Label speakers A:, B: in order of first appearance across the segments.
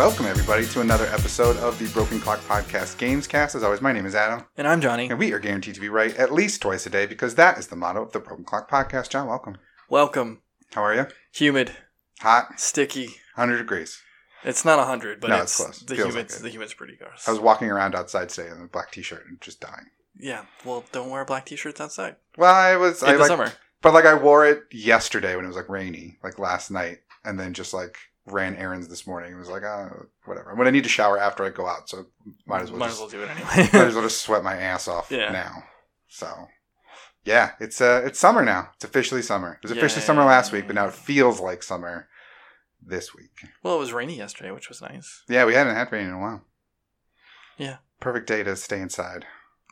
A: Welcome, everybody, to another episode of the Broken Clock Podcast Gamescast. As always, my name is Adam,
B: And I'm Johnny.
A: and we are guaranteed to be right at least twice a day because that is the motto of the Broken Clock Podcast. John, welcome.
B: Welcome.
A: How are you?
B: Humid,
A: Hot,
B: sticky.
A: 100 degrees.
B: It's not hundred, but
A: No,
B: it's,
A: it's close.
B: the
A: Feels
B: humid's
A: like
B: the humid's pretty gross.
A: I was walking around outside today in a black t-shirt and just dying.
B: yeah. Well, don't wear black t-shirts outside
A: Well, I was,
B: in
A: I
B: the
A: like,
B: summer.
A: but like I wore it yesterday when it was like rainy, like last night, and then just like ran errands this morning. It was like, uh, whatever. I'm when I need to shower after I go out, so might as well
B: Might
A: just
B: as well do it anyway.
A: might as well just sweat my ass off
B: Yeah.
A: now. So, yeah, it's uh, it's summer now. It's officially summer. It was officially
B: Yay.
A: summer last week, but now it feels like summer this week.
B: well, it was rainy yesterday, which was nice.
A: Yeah, we hadn't had rain in a while.
B: Yeah.
A: Perfect day to stay inside,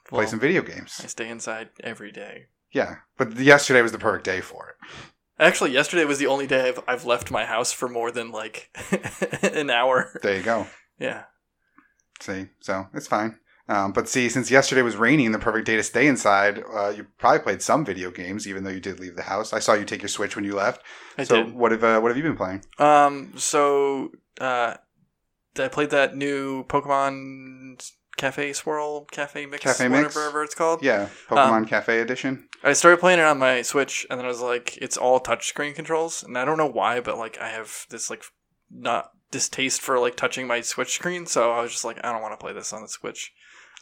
A: play
B: Well,
A: some video games.
B: I stay inside every day.
A: Yeah, but yesterday was the perfect day for it.
B: Actually, yesterday was the only day I've, I've left my house for more than like an hour.
A: There you go.
B: Yeah.
A: See, so it's fine. Um, but see, since yesterday was raining, the perfect day to stay inside, uh, you probably played some video games, even though you did leave the house. I saw you take your Switch when you left.
B: I
A: so,
B: did.
A: what have uh, what have you been playing?
B: Um. So, uh, I played that new Pokemon Cafe Swirl Cafe Mix,
A: Cafe Mix?
B: whatever it's called.
A: Yeah, Pokemon
B: Um,
A: Cafe Edition.
B: I started playing it on my Switch, and then I was like, it's all touchscreen controls, and I don't know why, but like I have this like not distaste for like touching my Switch screen, so I was just like, I don't want to play this on the Switch.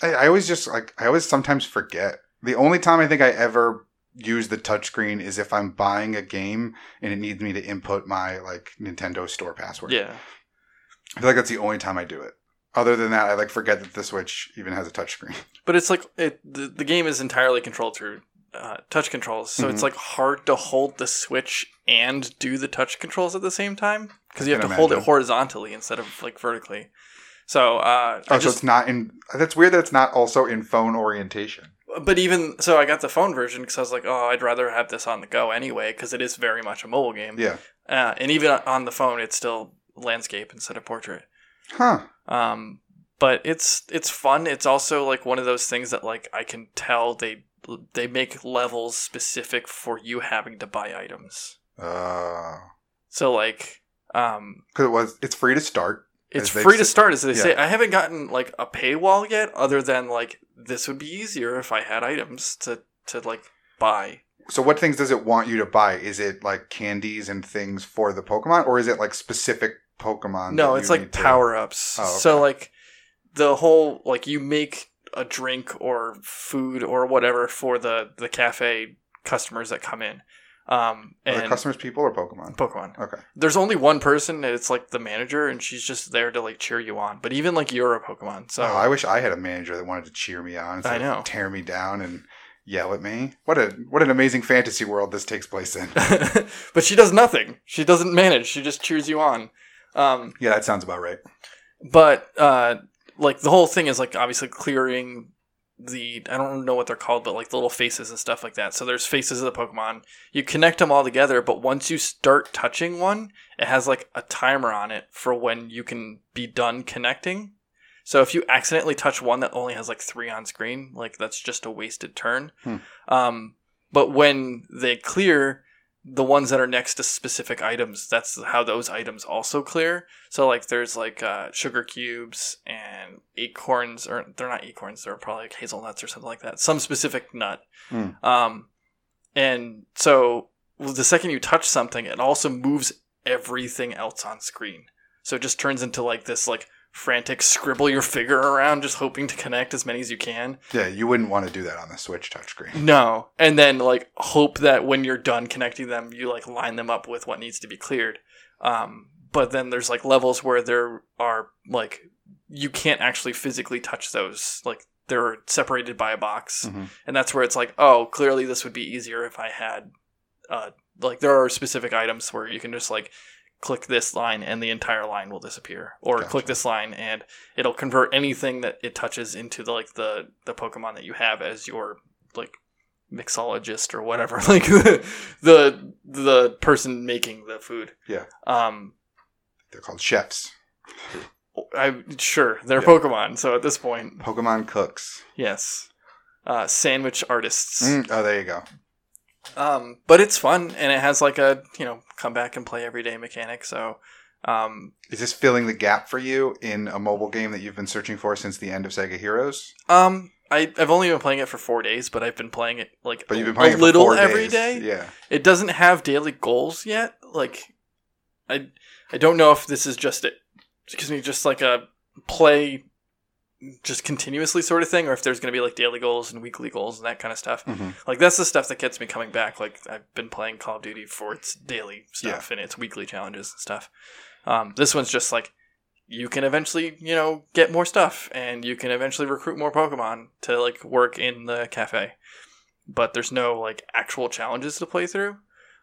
A: I, I always just like I always sometimes forget. The only time I think I ever use the touchscreen is if I'm buying a game and it needs me to input my like Nintendo Store password.
B: Yeah,
A: I feel like that's the only time I do it. Other than that, I like forget that the Switch even has a touchscreen.
B: but it's like it the, the game is entirely controlled through uh, touch controls, so it's
A: Mhm.
B: like hard to hold the Switch and do the touch controls at the same time because you have to hold it horizontally instead of like vertically. So uh,
A: Oh,
B: I
A: so it's not in. That's weird that it's not also in phone orientation.
B: but even so, I got the phone version because I was like, oh, I'd rather have this on the go anyway because it is very much a mobile game.
A: Yeah.
B: Uh, and even on the phone, it's still landscape instead of portrait.
A: Huh.
B: Um, but it's it's fun. It's also like one of those things that like I can tell they they make levels specific for you having to buy items.
A: Uh,
B: So like, um,
A: because it was. It's free to start.
B: it's free to start, as they say. I haven't gotten like a paywall yet, other than like this would be easier if I had items to to like buy.
A: So, what things does it want you to buy? Is it like candies and things for the Pokemon, or is it like specific Pokemon?
B: No, it's like
A: need to-
B: power ups.
A: Oh, okay.
B: So like the whole like you make a drink or food or whatever for the the cafe customers that come in. Um
A: Are the
B: and
A: customers people or Pokemon?
B: Pokemon.
A: Okay.
B: There's only one person, and it's like the manager, and she's just there to like cheer you on. But even like you're a Pokemon, so
A: oh, I wish I had a manager that wanted to cheer me on
B: I know.
A: of tear me down and yell at me. What a what an amazing fantasy world this takes place in.
B: but she does nothing. She doesn't manage. She just cheers you on. Um,
A: yeah, that sounds about right.
B: but uh like the whole thing is like obviously clearing the I don't know what they're called, but like the little faces and stuff like that. So there's faces of the Pokemon. You connect them all together, but once you start touching one, it has like a timer on it for when you can be done connecting. So if you accidentally touch one that only has like three on screen, like that's just a wasted turn.
A: Hmm.
B: Um, but when they clear, the ones that are next to specific items, that's how those items also clear. So like there's like uh, sugar cubes and acorns, or they're not acorns, they're probably like hazelnuts or something like that. Some specific nut.
A: Hmm.
B: Um, and so the second you touch something, it also moves everything else on screen. So it just turns into like this like frantic scribble your figure around, just hoping to connect as many as you can.
A: Yeah, you wouldn't want to do that on the Switch touchscreen.
B: No. And then like hope that when you're done connecting them, you like line them up with what needs to be cleared. Um, but then there's like levels where there are like you can't actually physically touch those. Like they're separated by a box.
A: Mhm.
B: And that's where it's like, oh, clearly this would be easier if I had uh like there are specific items where you can just like click this line and the entire line will disappear or
A: Gotcha.
B: click this line and it'll convert anything that it touches into the like the the pokemon that you have as your like mixologist or whatever like the the person making the food
A: Yeah.
B: um
A: They're called chefs.
B: i sure they're
A: Yeah.
B: pokemon so at this point
A: Pokemon cooks.
B: yes uh sandwich artists
A: Mm, oh, there you go.
B: Um, but it's fun and it has like a you know come back and play every day mechanic. So Um,
A: Is this filling the gap for you in a mobile game that you've been searching for since the end of Sega Heroes?
B: um, I I've only been playing it for four days, but I've been playing it like
A: But you've been
B: a
A: playing for
B: little every day.
A: Yeah.
B: It doesn't have daily goals yet. Like, I I don't know if this is just it. Excuse me, just like a play, just continuously sort of thing, or if there's going to be like daily goals and weekly goals and that kind of stuff.
A: hmm
B: Like that's the stuff that gets me coming back. Like I've been playing Call of Duty for its daily stuff and its weekly challenges and stuff. Um, this one's just like you can eventually, you know, get more stuff and you can eventually recruit more Pokemon to like work in the cafe. But there's no like actual challenges to play through.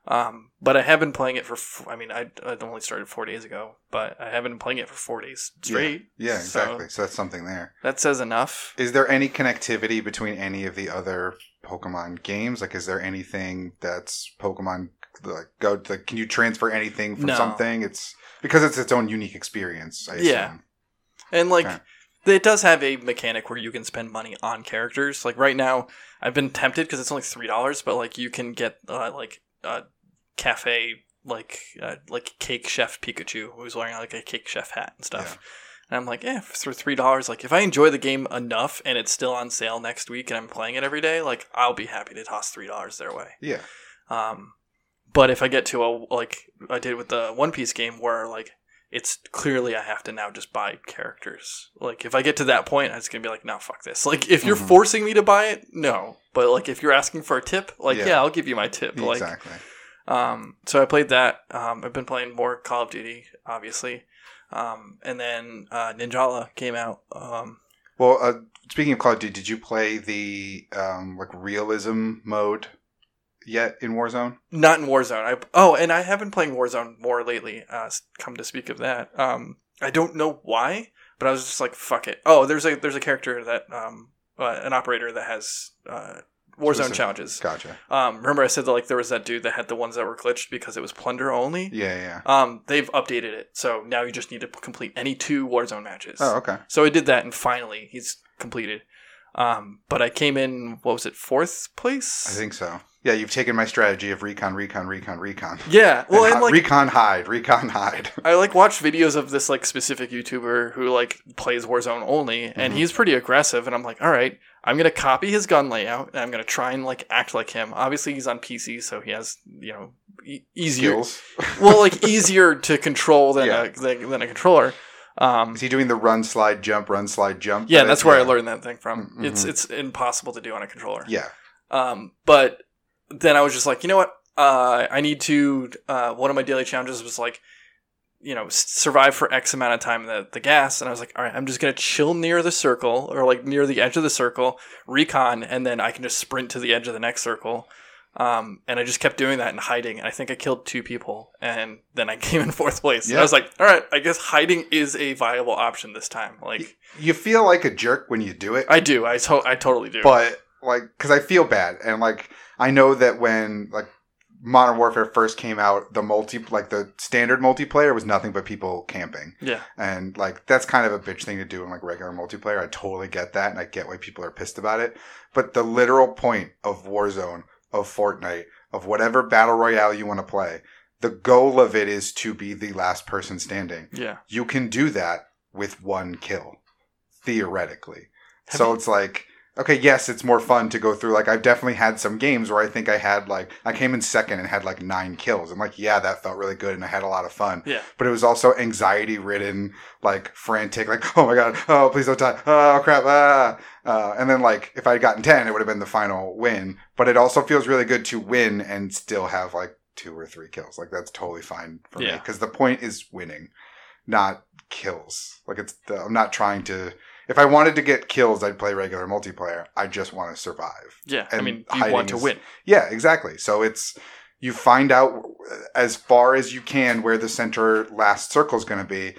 B: Um, but I have been playing it for. F- I mean, I I only started four days ago, but I haven't been playing it for four days straight.
A: Yeah,
B: So
A: exactly. So, that's something there.
B: that says enough.
A: Is there any connectivity between any of the other Pokemon games? Like, is there anything that's Pokemon like go? Like, can you transfer anything from
B: No.
A: something? It's because it's its own unique experience. I assume.
B: Yeah. And like
A: Okay.
B: it does have a mechanic where you can spend money on characters. Like right now, I've been tempted because it's only three dollars, but like you can get uh, like a cafe like uh, like cake chef Pikachu who's wearing like a cake chef hat and stuff. And I'm like, yeah, for three dollars, like if I enjoy the game enough and it's still on sale next week and I'm playing it every day, like I'll be happy to toss three dollars their way.
A: Yeah.
B: Um, but if I get to a like I did with the One Piece game where like it's clearly I have to now just buy characters. Like if I get to that point, I'm just gonna be like, no, fuck this. Like if you're
A: Mhm.
B: forcing me to buy it, no. But like if you're asking for a tip, like
A: Yeah.
B: yeah, I'll give you my tip. Like
A: exactly.
B: um, so I played that. Um, I've been playing more Call of Duty, obviously. Um, and then uh, Ninjala came out. Um,
A: Well, uh, speaking of Call of Duty, did you play the um, like realism mode yet in Warzone?
B: Not in Warzone. I oh, and I have been playing Warzone more lately. Uh, come to speak of that, um, I don't know why, but I was just like, "Fuck it." Oh, there's a there's a character that um, uh, an operator that has uh, Warzone
A: Specific-
B: challenges.
A: Gotcha.
B: Um, remember I said that like there was that dude that had the ones that were glitched because it was plunder only.
A: Yeah, yeah.
B: Um, they've updated it, so now you just need to complete any two Warzone matches.
A: Oh, okay.
B: So I did that, and finally he's completed. Um, but I came in, what was it, fourth place?
A: I think so. Yeah, you've taken my strategy of recon, recon, recon, recon.
B: Yeah. Well,
A: And
B: and like
A: recon hide, recon hide.
B: I like watch videos of this like specific YouTuber who like plays Warzone only, and
A: Mhm.
B: he's pretty aggressive. And I'm like, all right, I'm gonna copy his gun layout, and I'm gonna try and like act like him. Obviously, he's on PC, so he has you know e- easier, well, like easier to control than
A: Yeah.
B: a than, than a controller. Um,
A: Is he doing the run, slide, jump, run, slide, jump?
B: yeah,
A: That
B: that's where I learned that thing from.
A: Mhm.
B: It's it's impossible to do on a controller.
A: Yeah.
B: Um, but then I was just like, you know what? Uh, I need to. Uh, one of my daily challenges was like, you know, survive for X amount of time in the, the gas. And I was like, all right, I'm just going to chill near the circle or like near the edge of the circle, recon, and then I can just sprint to the edge of the next circle. Um, and I just kept doing that and hiding. And I think I killed two people. And then I came in fourth place. And I was like, all right, I guess hiding is a viable option this time. Like,
A: You feel like a jerk when you do it,
B: I do. I, to- I totally do.
A: but like, because I feel bad, and like, I know that when like Modern Warfare first came out, the multi like the standard multiplayer was nothing but people camping.
B: yeah.
A: And like that's kind of a bitch thing to do in like regular multiplayer. I totally get that and I get why people are pissed about it. But the literal point of Warzone, of Fortnite, of whatever battle royale you want to play, the goal of it is to be the last person standing.
B: Yeah.
A: You can do that with one kill, theoretically.
B: Have
A: so
B: you-
A: it's like, okay, yes, it's more fun to go through. Like, I've definitely had some games where I think I had like, I came in second and had like nine kills. I'm like, yeah, that felt really good and I had a lot of fun.
B: Yeah.
A: But it was also anxiety ridden, like frantic, like, oh my God, oh, please don't die. Oh crap. Ah. Uh, and then like, if I'd gotten 10, it would have been the final win. But it also feels really good to win and still have like two or three kills. Like, that's totally fine for me. Cause the point is winning, not kills. Like, it's, the, I'm not trying to, if I wanted to get kills, I'd play regular multiplayer. I just want to survive.
B: Yeah. I mean, you want to
A: is-
B: win.
A: Yeah, exactly. So it's you find out as far as you can where the center last circle is going to be,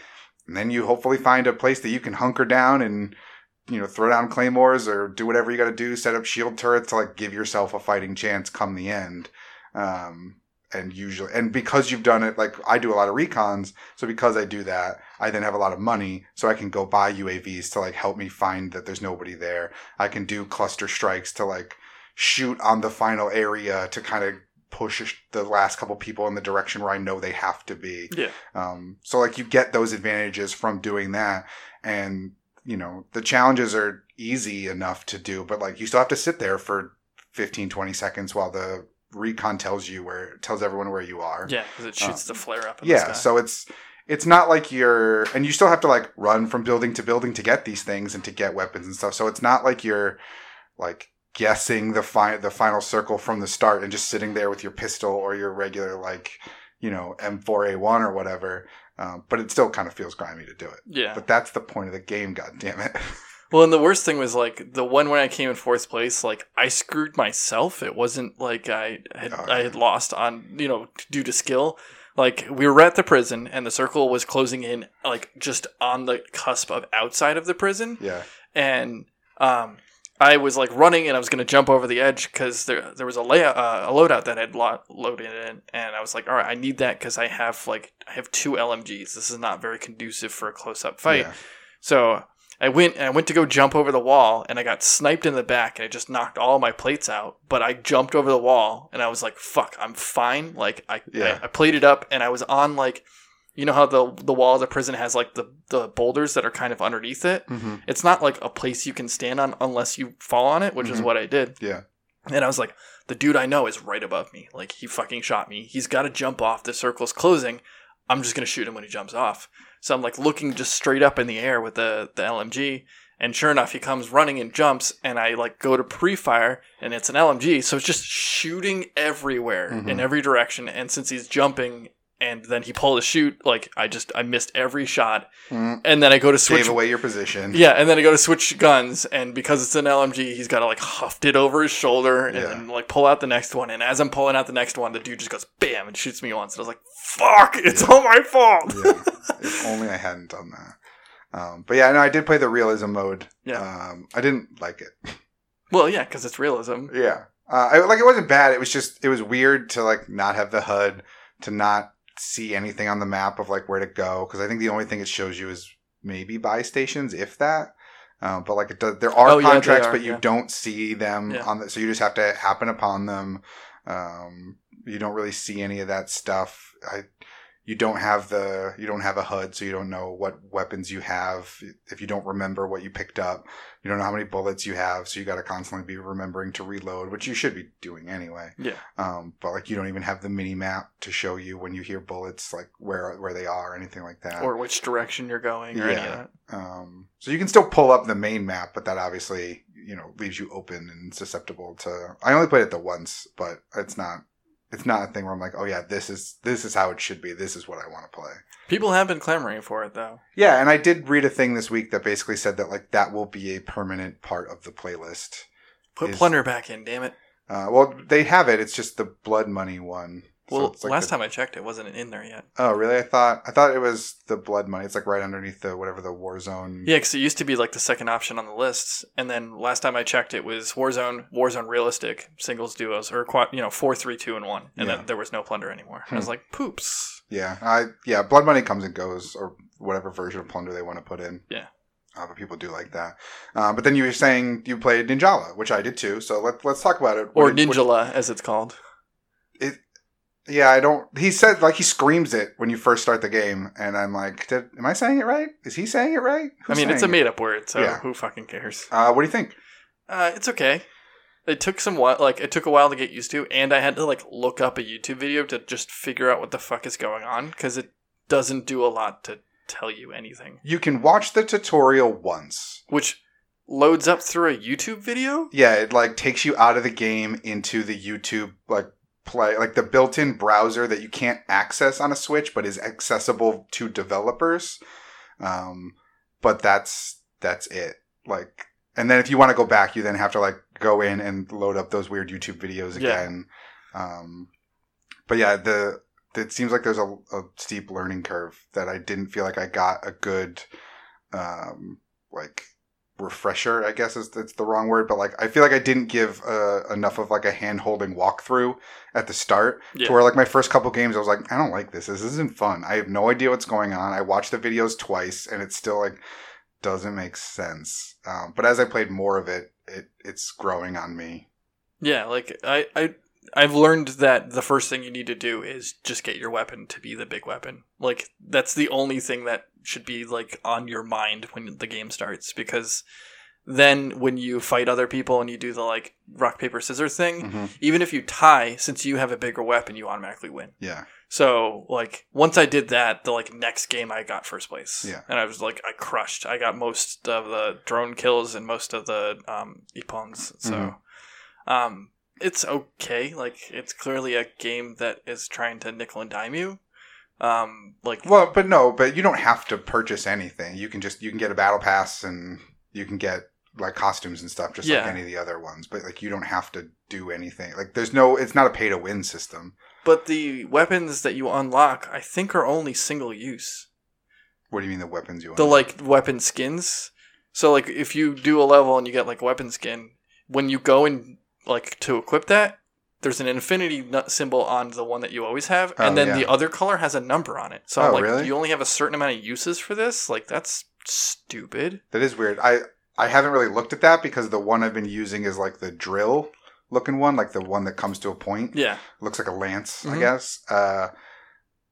A: and then you hopefully find a place that you can hunker down and you know throw down claymores or do whatever you got to do, set up shield turrets to like give yourself a fighting chance come the end. Um, and usually, and because you've done it, like I do a lot of recons, so because I do that, I then have a lot of money, so I can go buy UAVs to like help me find that there's nobody there. I can do cluster strikes to like shoot on the final area to kind of push the last couple people in the direction where I know they have to be.
B: Yeah.
A: Um, so like you get those advantages from doing that, and you know the challenges are easy enough to do, but like you still have to sit there for 15, 20 seconds while the recon tells you where tells everyone where you are.
B: Yeah, because it shoots the flare up.
A: Yeah, so it's it's not like you're and you still have to like run from building to building to get these things and to get weapons and stuff. So it's not like you're like guessing the fi- the final circle from the start and just sitting there with your pistol or your regular like you know M4A1 or whatever. Um, but it still kind of feels grimy to do it.
B: yeah.
A: But that's the point of the game. God damn it!
B: Well, and the worst thing was like the one when I came in fourth place, like I screwed myself. It wasn't like I had
A: Oh,
B: I had lost on you know due to skill. Like we were at the prison and the circle was closing in like just on the cusp of outside of the prison,
A: yeah,
B: and um, I was like running and I was gonna jump over the edge because there there was a layout uh, a loadout that had lo- loaded in, and I was like, all right, I need that because I have like I have two LMGs. This is not very conducive for a close up fight.
A: yeah.
B: So I went and I went to go jump over the wall and I got sniped in the back and it just knocked all my plates out. But I jumped over the wall and I was like, fuck, I'm fine. Like I,
A: Yeah.
B: I, I played it up and I was on like you know how the the wall of the prison has like the, the boulders that are kind of underneath it?
A: hmm
B: It's not like a place you can stand on unless you fall on it, which is
A: Mhm.
B: what I did.
A: Yeah.
B: And I was like, the dude I know is right above me. Like he fucking shot me. He's got to jump off. The circle's closing. I'm just gonna shoot him when he jumps off. So I'm like looking just straight up in the air with the the LMG, and sure enough, he comes running and jumps, and I like go to pre-fire, and it's an LMG, so it's just shooting everywhere in
A: Mhm.
B: every direction. And since he's jumping, and then he pulled a chute, like I just I missed every shot,
A: Mm.
B: and then I go to switch
A: Gave away your position.
B: yeah, and then I go to switch guns, and because it's an LMG, he's got to like huft it over his shoulder and
A: Yeah.
B: then like pull out the next one. And as I'm pulling out the next one, the dude just goes bam and shoots me once. And I was like, "Fuck! It's
A: Yeah.
B: all my fault."
A: yeah. If only I hadn't done that. Um, but yeah, no, I did play the realism mode.
B: Yeah.
A: Um, I didn't like it.
B: Well, yeah, because it's realism.
A: Yeah. Uh, I, like it wasn't bad. It was just it was weird to like not have the HUD, to not see anything on the map of like where to go because I think the only thing it shows you is maybe buy stations, if that. Um, but like it does, there are
B: Oh, yeah,
A: contracts,
B: are,
A: but you
B: yeah.
A: don't see them
B: Yeah.
A: on the. So you just have to happen upon them. Um, you don't really see any of that stuff. I, you don't have the you don't have a HUD, so you don't know what weapons you have. If you don't remember what you picked up, you don't know how many bullets you have, so you got to constantly be remembering to reload, which you should be doing anyway.
B: Yeah.
A: Um, but like you don't even have the mini map to show you when you hear bullets, like where where they are, or anything like that.
B: Or which direction you're going, or any of
A: Yeah.
B: that.
A: Um, so you can still pull up the main map, but that obviously you know leaves you open and susceptible to. I only played it the once, but it's not. It's not a thing where I'm like, oh yeah, this is this is how it should be. This is what I want to play.
B: People have been clamoring for it though.
A: Yeah, and I did read a thing this week that basically said that like that will be a permanent part of the playlist.
B: Put
A: Is-
B: Plunder back in, damn it.
A: Uh, well, they have it. It's just the blood money one. So
B: Well,
A: it's like
B: last
A: the-
B: time I checked, it wasn't in there yet.
A: Oh, really? I thought I thought it was the blood money. It's like right underneath the whatever the Warzone.
B: Yeah, because it used to be like the second option on the lists, and then last time I checked, it was Warzone, Warzone Realistic, singles, duos, or you know, four, three, two, and one, and
A: Yeah.
B: then there was no plunder anymore. I was like, poops.
A: Yeah, I yeah, blood money comes and goes, or whatever version of plunder they want to put in.
B: Yeah.
A: uh, but people do like that. Uh, but then you were saying you played Ninjala, which I did too. So let let's talk about it.
B: Or
A: What did- what-
B: Ninjala, as it's called.
A: Yeah, I don't. He said like he screams it when you first start the game, and I'm like, did, am I saying it right? Is he saying it right?
B: I mean, it's a made up word, so
A: Yeah.
B: who fucking cares?
A: Uh, what do you think?
B: Uh, it's okay. It took some while, like it took a while to get used to, and I had to like look up a YouTube video to just figure out what the fuck is going on because it doesn't do a lot to tell you anything,
A: You can watch the tutorial once.
B: which loads up through a YouTube video.
A: Yeah, it like takes you out of the game into the YouTube like play like the built-in browser that you can't access on a Switch but is accessible to developers. Um but that's that's it. Like and then if you want to go back you then have to like go in and load up those weird YouTube videos
B: Yeah.
A: again. Um but yeah, the it seems like there's a, a steep learning curve that I didn't feel like I got a good um like refresher i guess is that's the wrong word but like i feel like i didn't give uh, enough of like a hand holding walkthrough at the start
B: Yeah.
A: to where like my first couple games i was like i don't like this. This isn't fun. I have no idea what's going on. I watched the videos twice and it still like doesn't make sense. Um, but as i played more of it it it's growing on me.
B: Yeah, like I, I I've learned that the first thing you need to do is just get your weapon to be the big weapon. Like that's the only thing that should be like on your mind when the game starts because then when you fight other people and you do the like rock paper scissors thing,
A: Mhm.
B: even if you tie, since you have a bigger weapon, you automatically win.
A: Yeah.
B: So like once I did that, the like next game I got first place.
A: Yeah.
B: And I was like I crushed. I got most of the drone kills and most of the um Ippons. So
A: Mm-hmm.
B: um it's okay. Like it's clearly a game that is trying to nickel and dime you. Um like
A: Well, but no, but you don't have to purchase anything. You can just you can get a battle pass and you can get like costumes and stuff just
B: Yeah.
A: like any of the other ones. But like you don't have to do anything. Like there's no it's not a pay to win system.
B: but the weapons that you unlock I think are only single use.
A: What do you mean the weapons you unlock?
B: the
A: unlock?
B: like weapon skins. So like if you do a level and you get like a weapon skin, when you go and like to equip that, there's an infinity symbol on the one that you always have,
A: Oh,
B: and then
A: yeah.
B: the other color has a number on it. So
A: Oh,
B: I'm like,
A: really?
B: you only have a certain amount of uses for this. Like that's stupid.
A: That is weird. I I haven't really looked at that because the one I've been using is like the drill looking one, like the one that comes to a point.
B: Yeah,
A: looks like a lance, I
B: Mhm.
A: guess. Uh,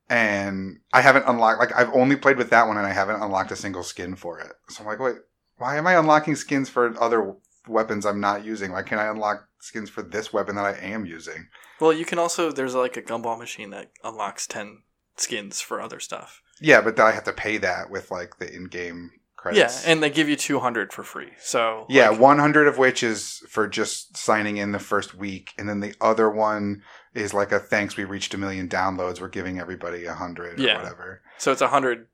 A: and I haven't unlocked like I've only played with that one, and I haven't unlocked a single skin for it. So I'm like, wait, why am I unlocking skins for other weapons I'm not using? Why can't I unlock skins for this weapon that I am using?
B: Well, you can also there's like a gumball machine that unlocks ten skins for other stuff.
A: Yeah, but then I have to pay that with like the in-game credits.
B: Yeah, and they give you two hundred for free. So
A: yeah,
B: like,
A: 100 of which is for just signing in the first week, and then the other one is like a thanks we reached a million downloads. We're giving everybody a hundred or
B: Yeah.
A: whatever.
B: So it's a hundred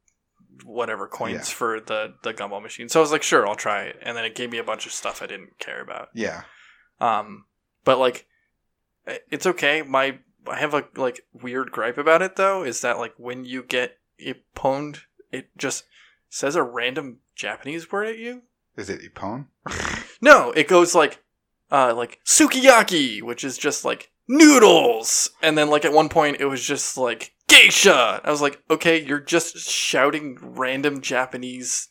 B: whatever coins for the the gumball machine. So I was like, sure, I'll try it, and then it gave me a bunch of stuff I didn't care about.
A: Yeah.
B: Um, but like, it's okay. My I have a like weird gripe about it though. Is that like when you get it pwned, it just says a random Japanese word at you.
A: Is it Ippon?
B: No, it goes like, uh, like sukiyaki, which is just like noodles, and then like at one point it was just like geisha. I was like, okay, you're just shouting random Japanese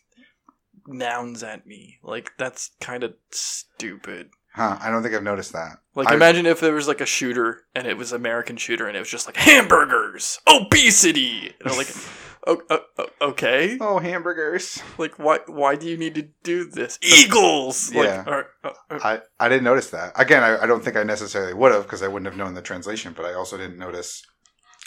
B: nouns at me. Like that's kind of stupid.
A: Huh, I don't think I've noticed that.
B: Like
A: I-
B: imagine if there was like a shooter and it was American shooter and it was just like hamburgers, obesity. And I'm like, o- o- o- okay,
A: Oh, hamburgers.
B: like why why do you need to do this? Eagles. Like,
A: Yeah.
B: or- or- or-
A: I, I didn't notice that. Again, I, I don't think I necessarily would have because I wouldn't have known the translation, but I also didn't notice.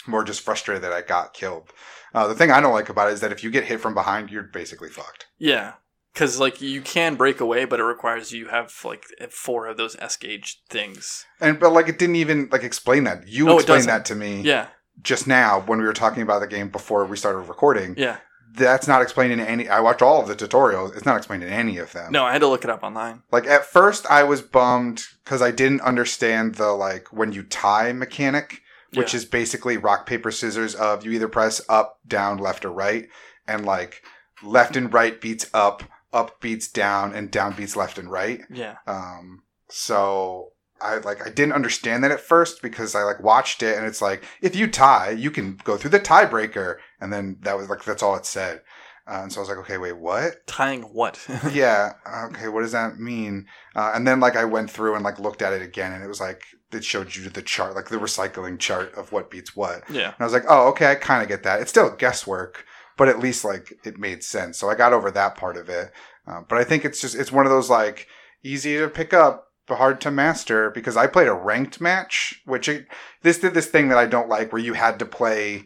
A: More just frustrated that I got killed. Uh, the thing I don't like about it is that if you get hit from behind, you're basically fucked.
B: Yeah, because like you can break away, but it requires you have like four of those S gauge things.
A: And but like it didn't even like explain that. You
B: No,
A: explained that to me
B: Yeah,
A: just now when we were talking about the game before we started recording.
B: yeah.
A: That's not explained in any. I watched all of the tutorials. It's not explained in any of them.
B: No, I had to look it up online.
A: Like at first, I was bummed because I didn't understand the like when you tie mechanic, which
B: Yeah.
A: is basically rock paper scissors. Of you either press up, down, left, or right, and like left and right beats up, up beats down, and down beats left and right.
B: Yeah,
A: Um, so I like I didn't understand that at first because I like watched it and it's like if you tie, you can go through the tiebreaker, and then that was like that's all it said. Uh, and so I was like, okay, wait, what?
B: tying what?
A: yeah okay what does that mean uh, and then like i went through and like looked at it again and it was like it showed you the chart like the recycling chart of what beats what
B: Yeah.
A: and i was like oh okay i kind of get that it's still guesswork but at least like it made sense so i got over that part of it uh, but i think it's just it's one of those like easy to pick up but hard to master because i played a ranked match which it, this did this thing that i don't like where you had to play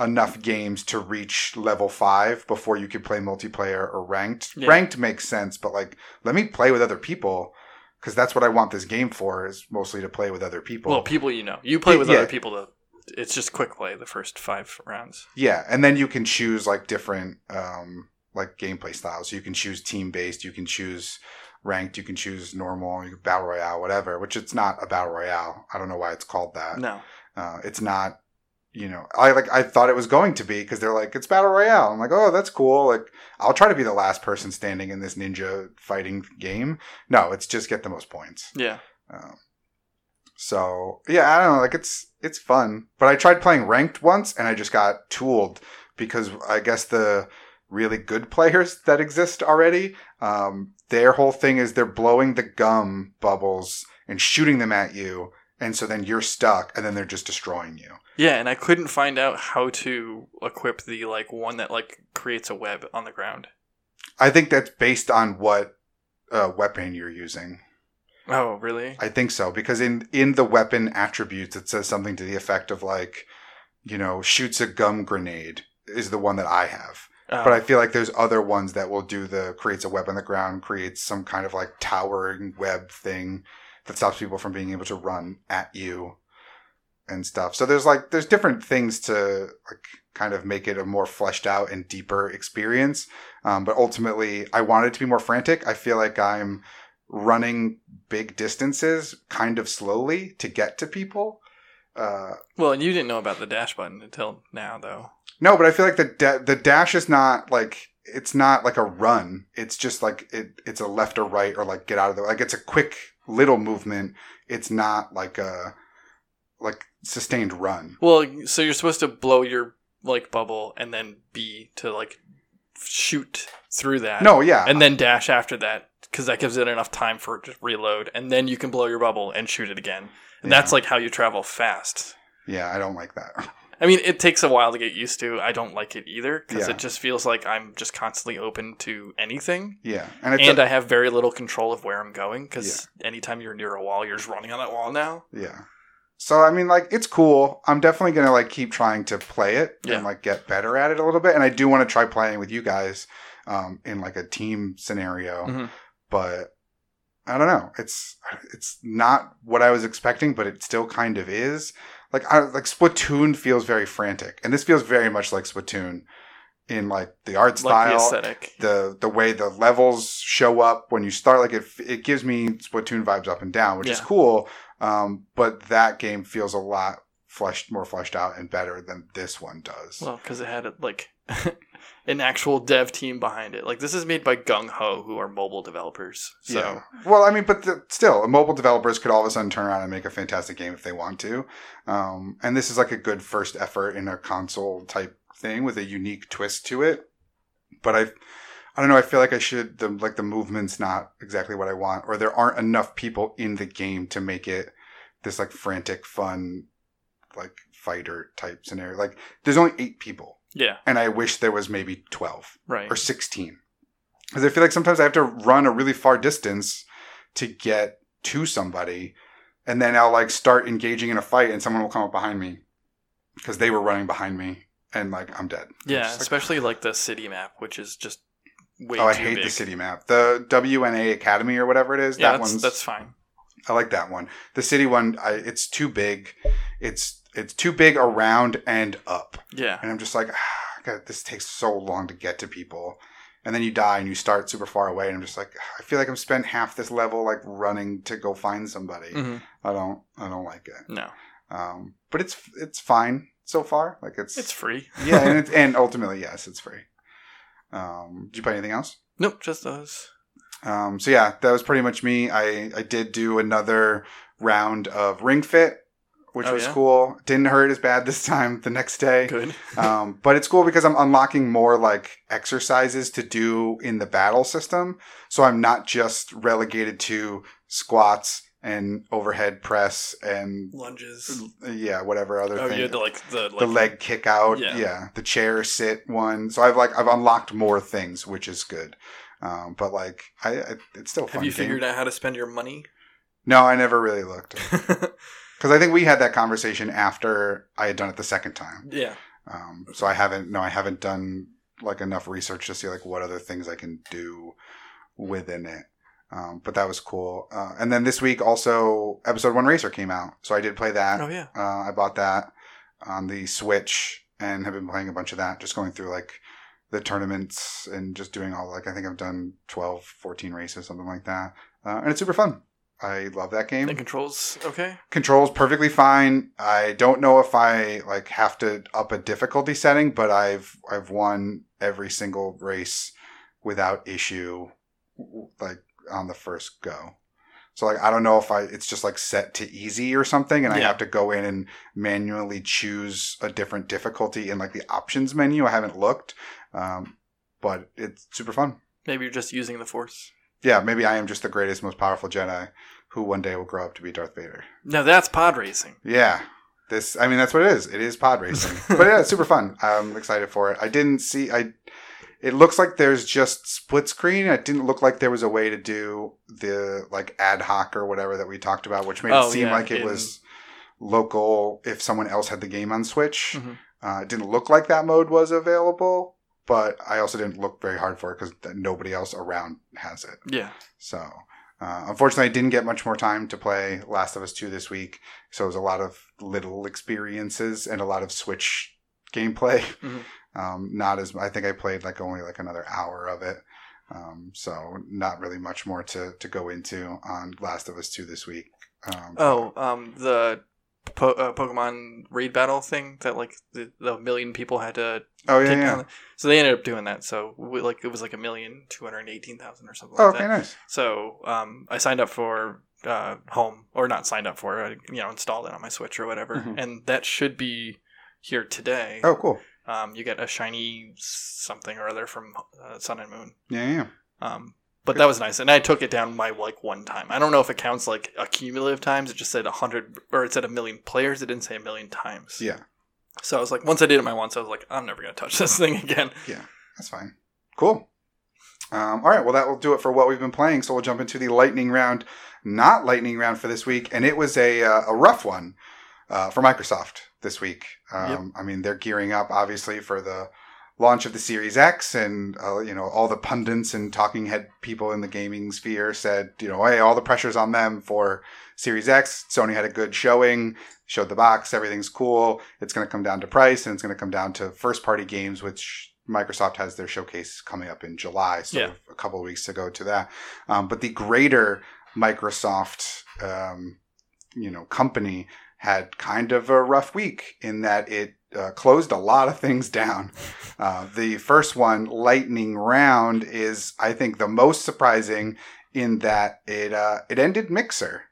A: enough games to reach level five before you could play multiplayer or ranked.
B: Yeah.
A: Ranked makes sense, but like, let me play with other people because that's what I want this game for is mostly to play with other people.
B: well, people you know, you play with
A: Yeah.
B: other people. To it's just quick play the first five rounds.
A: yeah, and then you can choose like different um like gameplay styles. You can choose team based, you can choose ranked, you can choose normal, you can battle royale, whatever. Which it's not a battle royale. I don't know why it's called that.
B: No,
A: Uh, it's not, you know, I like I thought it was going to be because they're like it's battle royale. I'm like, oh, that's cool. Like I'll try to be the last person standing in this ninja fighting game. No, it's just get the most points.
B: yeah,
A: Um, so yeah, I don't know. Like it's it's fun, but I tried playing ranked once and I just got tooled because I guess the really good players that exist already, um, their whole thing is they're blowing the gum bubbles and shooting them at you, and so then you're stuck, and then they're just destroying you.
B: Yeah, and I couldn't find out how to equip the like one that like creates a web on the ground.
A: I think that's based on what uh, weapon you're using.
B: Oh, really?
A: I think so because in in the weapon attributes it says something to the effect of like, you know, shoots a gum grenade is the one that I have.
B: Oh.
A: But I feel like there's other ones that will do the creates a web on the ground, creates some kind of like towering web thing that stops people from being able to run at you and stuff. So there's like there's different things to like kind of make it a more fleshed out and deeper experience. Um, but ultimately, I want it to be more frantic. I feel like I'm running big distances kind of slowly to get to people. Uh,
B: well, and you didn't know about the dash button until now, though.
A: no, but I feel like the da- the dash is not like it's not like a run. It's just like it it's a left or right or like get out of the like it's a quick little movement. It's not like a like sustained run.
B: Well, so you're supposed to blow your like bubble and then B to like shoot through that.
A: No, yeah.
B: and then dash after that because that gives it enough time for it to reload, and then you can blow your bubble and shoot it again. And
A: Yeah.
B: that's like how you travel fast.
A: yeah, I don't like that.
B: I mean, it takes a while to get used to. I don't like it either because
A: Yeah.
B: it just feels like I'm just constantly open to anything,
A: Yeah. And it's
B: and
A: a-
B: I have very little control of where I'm going because anytime you're near a wall, you're just running on that wall now.
A: Yeah. So I mean, like, it's cool. I'm definitely gonna like keep trying to play it
B: Yeah.
A: and like get better at it a little bit. And I do want to try playing with you guys um, in like a team scenario.
B: Mhm.
A: But I don't know. It's it's not what I was expecting, but it still kind of is. Like I like Splatoon feels very frantic, and this feels very much like Splatoon in like the art
B: Like the
A: style,
B: aesthetic.
A: the the way the levels show up when you start like it it gives me splatoon vibes up and down which is cool um but that game feels a lot fleshed more fleshed out and better than this one does
B: Well, because it had like an actual dev team behind it. Like this is made by GungHo, who are mobile developers. So
A: yeah well i mean but the, still mobile developers could all of a sudden turn around and make a fantastic game if they want to um and this is like a good first effort in a console type thing with a unique twist to it but i I don't know. I feel like I should the like the movement's not exactly what I want, or there aren't enough people in the game to make it this like frantic, fun, like fighter type scenario. Like there's only eight people,
B: yeah,
A: and I wish there was maybe twelve
B: right.
A: or sixteen, because I feel like sometimes I have to run a really far distance to get to somebody, and then I'll like start engaging in a fight, and someone will come up behind me because they were running behind me, and like I'm dead.
B: Yeah,
A: like,
B: especially like the city map, which is just way
A: oh, I hate
B: big.
A: the city map. The WNA Academy or whatever it is.
B: Yeah,
A: that
B: that's,
A: one's
B: that's fine.
A: I like that one. The city one, I, it's too big. It's it's too big around and up,
B: Yeah,
A: and I'm just like, ah, God, this takes so long to get to people. And then you die and you start super far away, and I'm just like, I feel like I'm spent half this level like running to go find somebody.
B: hmm
A: I don't, I don't like it.
B: no,
A: Um, but it's it's fine so far. Like it's,
B: it's free.
A: yeah, and it's, and ultimately yes, it's free. Um, did you play anything else?
B: nope, just those.
A: Um, so yeah, that was pretty much me. I, I did do another round of Ring Fit, which
B: Oh,
A: was
B: yeah?
A: cool. Didn't hurt as bad this time the next day.
B: Good.
A: Um, but it's cool because I'm unlocking more like exercises to do in the battle system. So I'm not just relegated to squats and overhead press and
B: Lunges.
A: yeah, whatever other things.
B: Oh,
A: thing.
B: you had to like the like,
A: the leg kick out,
B: Yeah.
A: yeah. the chair sit one. So I've like I've unlocked more things, which is good. Um, but like I, I it's still fun.
B: Have you
A: game.
B: figured out how to spend your money?
A: No, I never really looked because I think we had that conversation after I had done it the second time.
B: yeah.
A: Um, so I haven't. No, I haven't done like enough research to see like what other things I can do within it. Um, but that was cool. Uh, and then this week also episode one racer came out, so I did play that.
B: Oh yeah.
A: Uh, I bought that on the Switch and have been playing a bunch of that, just going through like the tournaments and just doing all like I think I've done 12, 14 races, something like that. Uh, and it's super fun. I love that game.
B: The controls okay.
A: Controls perfectly fine. I don't know if I like have to up a difficulty setting, but I've I've won every single race without issue like on the first go. So like I don't know if I it's just like set to easy or something and I have to go in and manually choose a different difficulty in like the options menu. I haven't looked. Um, but it's super fun.
B: Maybe you're just using the force.
A: Yeah, maybe I am just the greatest, most powerful Jedi who one day will grow up to be Darth Vader.
B: Now that's pod racing.
A: Yeah. This, I mean, that's what it is. It is pod racing, but yeah, it's super fun. I'm excited for it. I didn't see, I, it looks like there's just split screen. It didn't look like there was a way to do the like ad hoc or whatever that we talked about, which made
B: Oh,
A: it seem
B: yeah,
A: like it
B: in-
A: was local if someone else had the game on Switch.
B: Mhm.
A: Uh, it didn't look like that mode was available, but I also didn't look very hard for it because nobody else around has it.
B: Yeah.
A: So, uh, unfortunately, I didn't get much more time to play Last of Us 2 this week. So, it was a lot of little experiences and a lot of Switch gameplay.
B: Mhm.
A: Um, not as, I think I played like only like another hour of it. Um, so, not really much more to, to go into on Last of Us 2 this week. Um,
B: Oh, um, the po- uh, Pokemon raid battle thing that like the, the million people had to
A: oh, yeah,
B: take
A: yeah.
B: down. So they ended up doing that. So we, like it was like a million two hundred eighteen thousand or something.
A: Oh,
B: like
A: okay,
B: that.
A: nice.
B: So um, I signed up for uh, home or not signed up for it. You know, installed it on my Switch or whatever,
A: Mhm.
B: and that should be here today.
A: Oh, cool.
B: Um, you get a shiny something or other from uh, Sun and Moon.
A: Yeah, yeah.
B: Um, but that was nice, and I took it down my like one time. I don't know if it counts like accumulative times. It just said a hundred, or it said a million players. It didn't say a million times.
A: Yeah.
B: So I was like, once I did it my once, I was like, I'm never gonna touch this thing again.
A: Yeah, that's fine. Cool. Um, all right. Well, that will do it for what we've been playing. So we'll jump into the lightning round, not lightning round for this week, and it was a uh, a rough one uh, for Microsoft this week. Um, I mean, they're gearing up obviously for the launch of the Series X, and uh, you know all the pundits and talking head people in the gaming sphere said, you know, hey, all the pressure's on them for Series X. Sony had a good showing, showed the box, everything's cool. It's going to come down to price, and it's going to come down to first party games, which Microsoft has their showcase coming up in July, so
B: Yeah.
A: a couple of weeks to go to that. Um, but the greater Microsoft, um, you know, company had kind of a rough week in that it uh, closed a lot of things down. Uh, the first one, Lightning Round, is I think the most surprising in that it uh, it ended Mixer.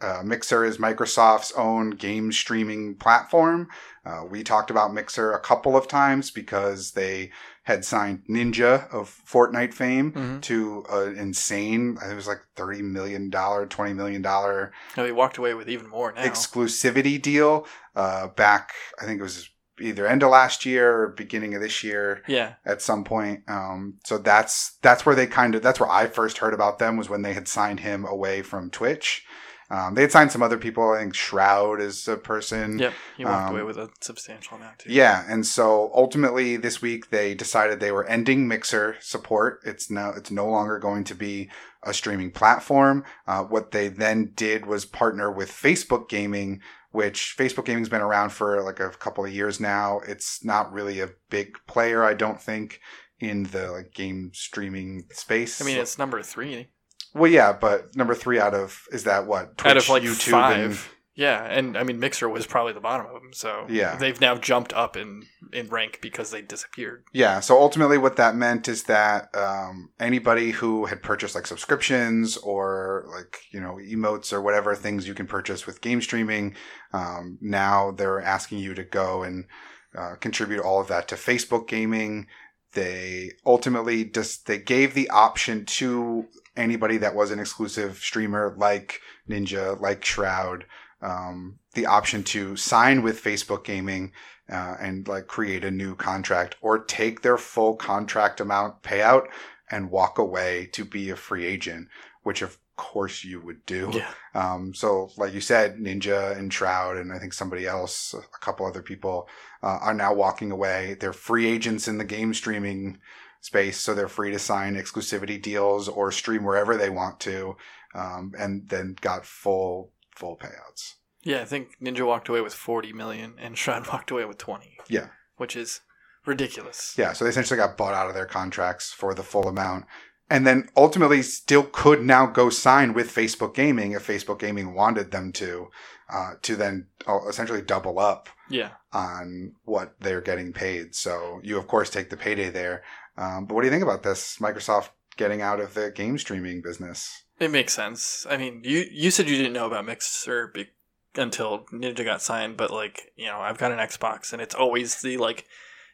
A: Uh, Mixer is Microsoft's own game streaming platform. Uh, we talked about Mixer a couple of times because they had signed Ninja of Fortnite fame
B: Mhm.
A: to an insane, it was like $30 million, $20 million
B: No, we walked away with even more now.
A: exclusivity deal uh, back, I think it was either end of last year or beginning of this year
B: yeah,
A: at some point. Um, so that's that's where they kind of that's where I first heard about them was when they had signed him away from Twitch. Um, they had signed some other people. I think Shroud is a person.
B: yep. You walked
A: Um,
B: away with a substantial amount too.
A: Yeah, and so ultimately this week they decided they were ending Mixer support. It's no it's no longer going to be a streaming platform. Uh, what they then did was partner with Facebook Gaming, which Facebook Gaming's been around for like a couple of years now. It's not really a big player, I don't think, in the like game streaming space.
B: I mean, it's number three
A: well, yeah, but number three out of is that what Twitch,
B: out of like
A: YouTube,
B: five.
A: and
B: Yeah, and I mean, Mixer was probably the bottom of them. So
A: Yeah.
B: they've now jumped up in in rank because they disappeared.
A: Yeah, so ultimately, what that meant is that um, anybody who had purchased like subscriptions or like you know emotes or whatever things you can purchase with game streaming, um, now they're asking you to go and uh, contribute all of that to Facebook Gaming. They ultimately just they gave the option to anybody that was an exclusive streamer like Ninja, like Shroud, um, the option to sign with Facebook Gaming uh, and like create a new contract or take their full contract amount payout and walk away to be a free agent, which of course you would do.
B: Yeah,
A: Um, so, like you said, Ninja and Shroud, and I think somebody else, a couple other people, uh, are now walking away. They're free agents in the game streaming space, so they're free to sign exclusivity deals or stream wherever they want to, um, and then got full full payouts.
B: Yeah. I think Ninja walked away with forty million, and Shroud walked away with twenty.
A: Yeah.
B: which is ridiculous.
A: Yeah, so they essentially got bought out of their contracts for the full amount. And then ultimately still could now go sign with Facebook Gaming if Facebook Gaming wanted them to, uh, to then uh, essentially double up
B: Yeah.
A: on what they're getting paid. So you, of course, take the payday there. Um, but what do you think about this? Microsoft getting out of the game streaming business?
B: It makes sense. I mean, you you said you didn't know about Mixer be- until Ninja got signed, but like you know, I've got an Xbox, and it's always the like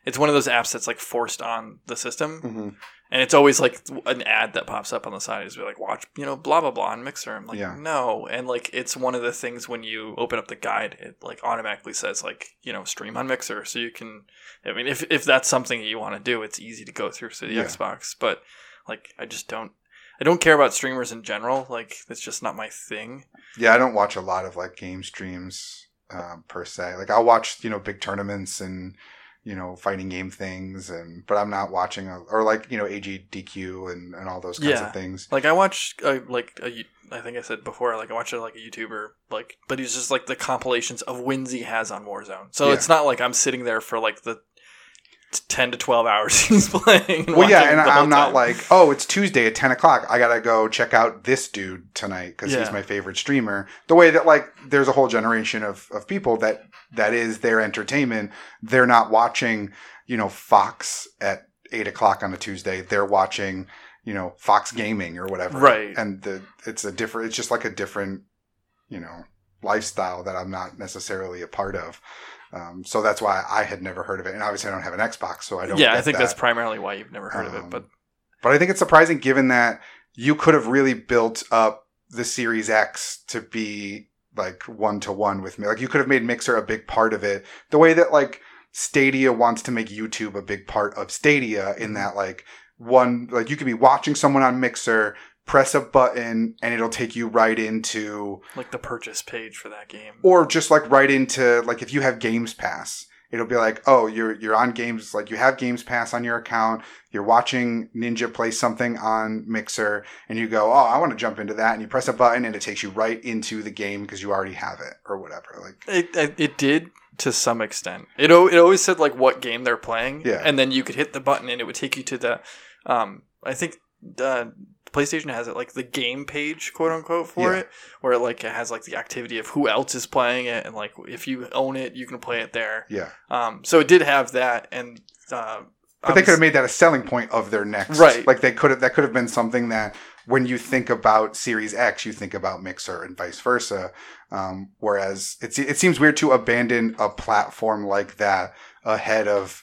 B: it's one of those apps that's like forced on the system,
A: hmm
B: and it's always like an ad that pops up on the side is like watch you know blah blah blah on Mixer. I'm like
A: Yeah.
B: no, and like it's one of the things when you open up the guide, it like automatically says like you know stream on Mixer, so you can. I mean, if if that's something that you want to do, it's easy to go through to the
A: Yeah.
B: Xbox, but like I just don't. I don't care about streamers in general. Like it's just not my thing.
A: Yeah, I don't watch a lot of like game streams um, per se. Like I'll watch you know big tournaments and you know fighting game things, and but I'm not watching a, or like you know AGDQ and and all those kinds
B: Yeah.
A: of things.
B: Like I watch uh, like a, I think I said before, like I watch like a YouTuber, like but he's just like the compilations of wins he has on Warzone. So
A: Yeah.
B: it's not like I'm sitting there for like the ten to twelve hours he's playing.
A: Well, yeah, and I'm not
B: time.
A: like, oh, it's Tuesday at 10 o'clock. I gotta go check out this dude tonight because
B: Yeah.
A: he's my favorite streamer. The way that like there's a whole generation of of people that that is their entertainment. They're not watching, you know, Fox at eight o'clock on a Tuesday. They're watching, you know, Fox Gaming or whatever.
B: Right.
A: And the it's a different. It's just like a different, you know, lifestyle that I'm not necessarily a part of. Um, so that's why I had never heard of it, and obviously I don't have an Xbox, so I don't.
B: yeah, I think
A: that.
B: that's primarily why you've never heard of it.
A: Um,
B: But
A: But I think it's surprising given that you could have really built up the Series X to be like one to one with me. Like you could have made Mixer a big part of it. The way that like Stadia wants to make YouTube a big part of Stadia in that like one like you could be watching someone on Mixer, press a button and it'll take you right into
B: like the purchase page for that game.
A: or just like right into like if you have games pass it'll be like oh you're you're on games like you have games pass on your account you're watching ninja play something on mixer and you go oh i want to jump into that and you press a button and it takes you right into the game because you already have it or whatever like
B: It, it did to some extent. It it always said like what game they're playing,
A: Yeah.
B: and then you could hit the button and it would take you to the. Um, I think uh, PlayStation has it like the game page, quote unquote, for
A: Yeah.
B: it, where it, like it has like the activity of who else is playing it, and like if you own it, you can play it there.
A: yeah
B: Um, so it did have that, and uh,
A: but they could have made that a selling point of their next
B: Right.
A: like they could have that could have been something that when you think about series x you think about mixer and vice versa um, whereas it's, it seems weird to abandon a platform like that ahead of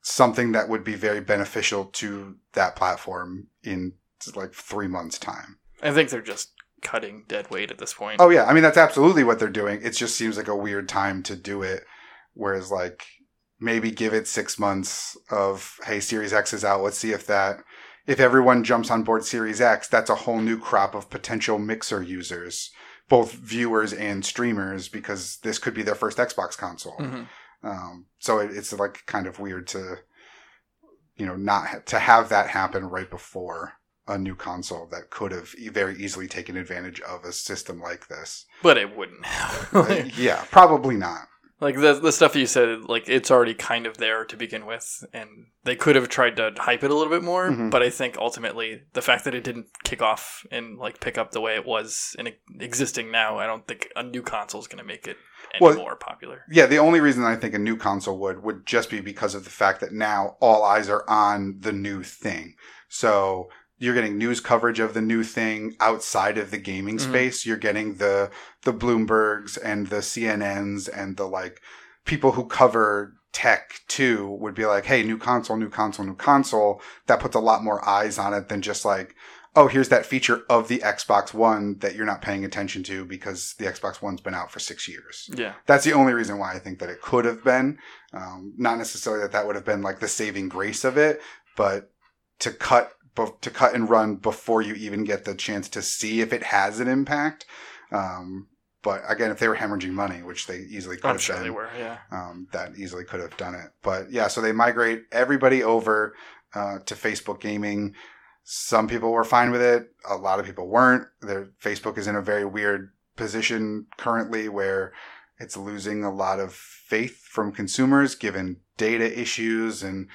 A: something that would be very beneficial to that platform in like three months time.
B: I think they're just cutting dead weight at this point.
A: oh yeah. I mean that's absolutely what they're doing. It just seems like a weird time to do it whereas like maybe give it six months of hey series x is out. Let's see if that if everyone jumps on board series x that's a whole new crop of potential mixer users both viewers and streamers because this could be their first xbox console.
B: Mhm.
A: um, so it, it's like kind of weird to you know not ha- to have that happen right before a new console that could have very easily taken advantage of a system like this
B: but it wouldn't have.
A: uh, yeah, probably not.
B: Like the the stuff you said, like it's already kind of there to begin with, and they could have tried to hype it a little bit more.
A: Mhm.
B: But I think ultimately the fact that it didn't kick off and like pick up the way it was in existing now, I don't think a new console is going to make it any
A: Well-
B: more popular.
A: Yeah, the only reason I think a new console would would just be because of the fact that now all eyes are on the new thing. So you're getting news coverage of the new thing outside of the gaming
B: Mhm.
A: space. You're getting the the Bloombergs and the CNNs and the like people who cover tech too would be like, "Hey, new console, new console, new console." That puts a lot more eyes on it than just like, "Oh, here's that feature of the Xbox One that you're not paying attention to because the Xbox One's been out for 6 years."
B: Yeah,
A: That's the only reason why I think that it could have been. Um, not necessarily that that would have been like the saving grace of it, but to cut to cut and run before you even get the chance to see if it has an impact. Um, but again, if they were hemorrhaging money, which they easily could
B: I'm
A: have
B: sure
A: been,
B: they were. Yeah,
A: um, that easily could have done it. But yeah, so they migrate everybody over uh, to Facebook Gaming. Some people were fine with it. A lot of people weren't. Their Facebook is in a very weird position currently where it's losing a lot of faith from consumers given data issues and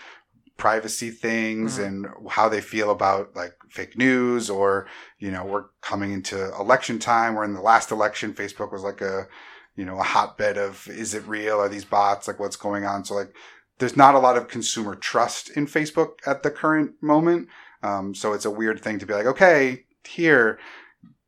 A: privacy things
B: Mhm.
A: and how they feel about like fake news or you know we're coming into election time where in the last election facebook was like a you know a hotbed of is it real? Are these bots? Like what's going on? So like there's not a lot of consumer trust in facebook at the current moment. Um, so it's a weird thing to be like okay here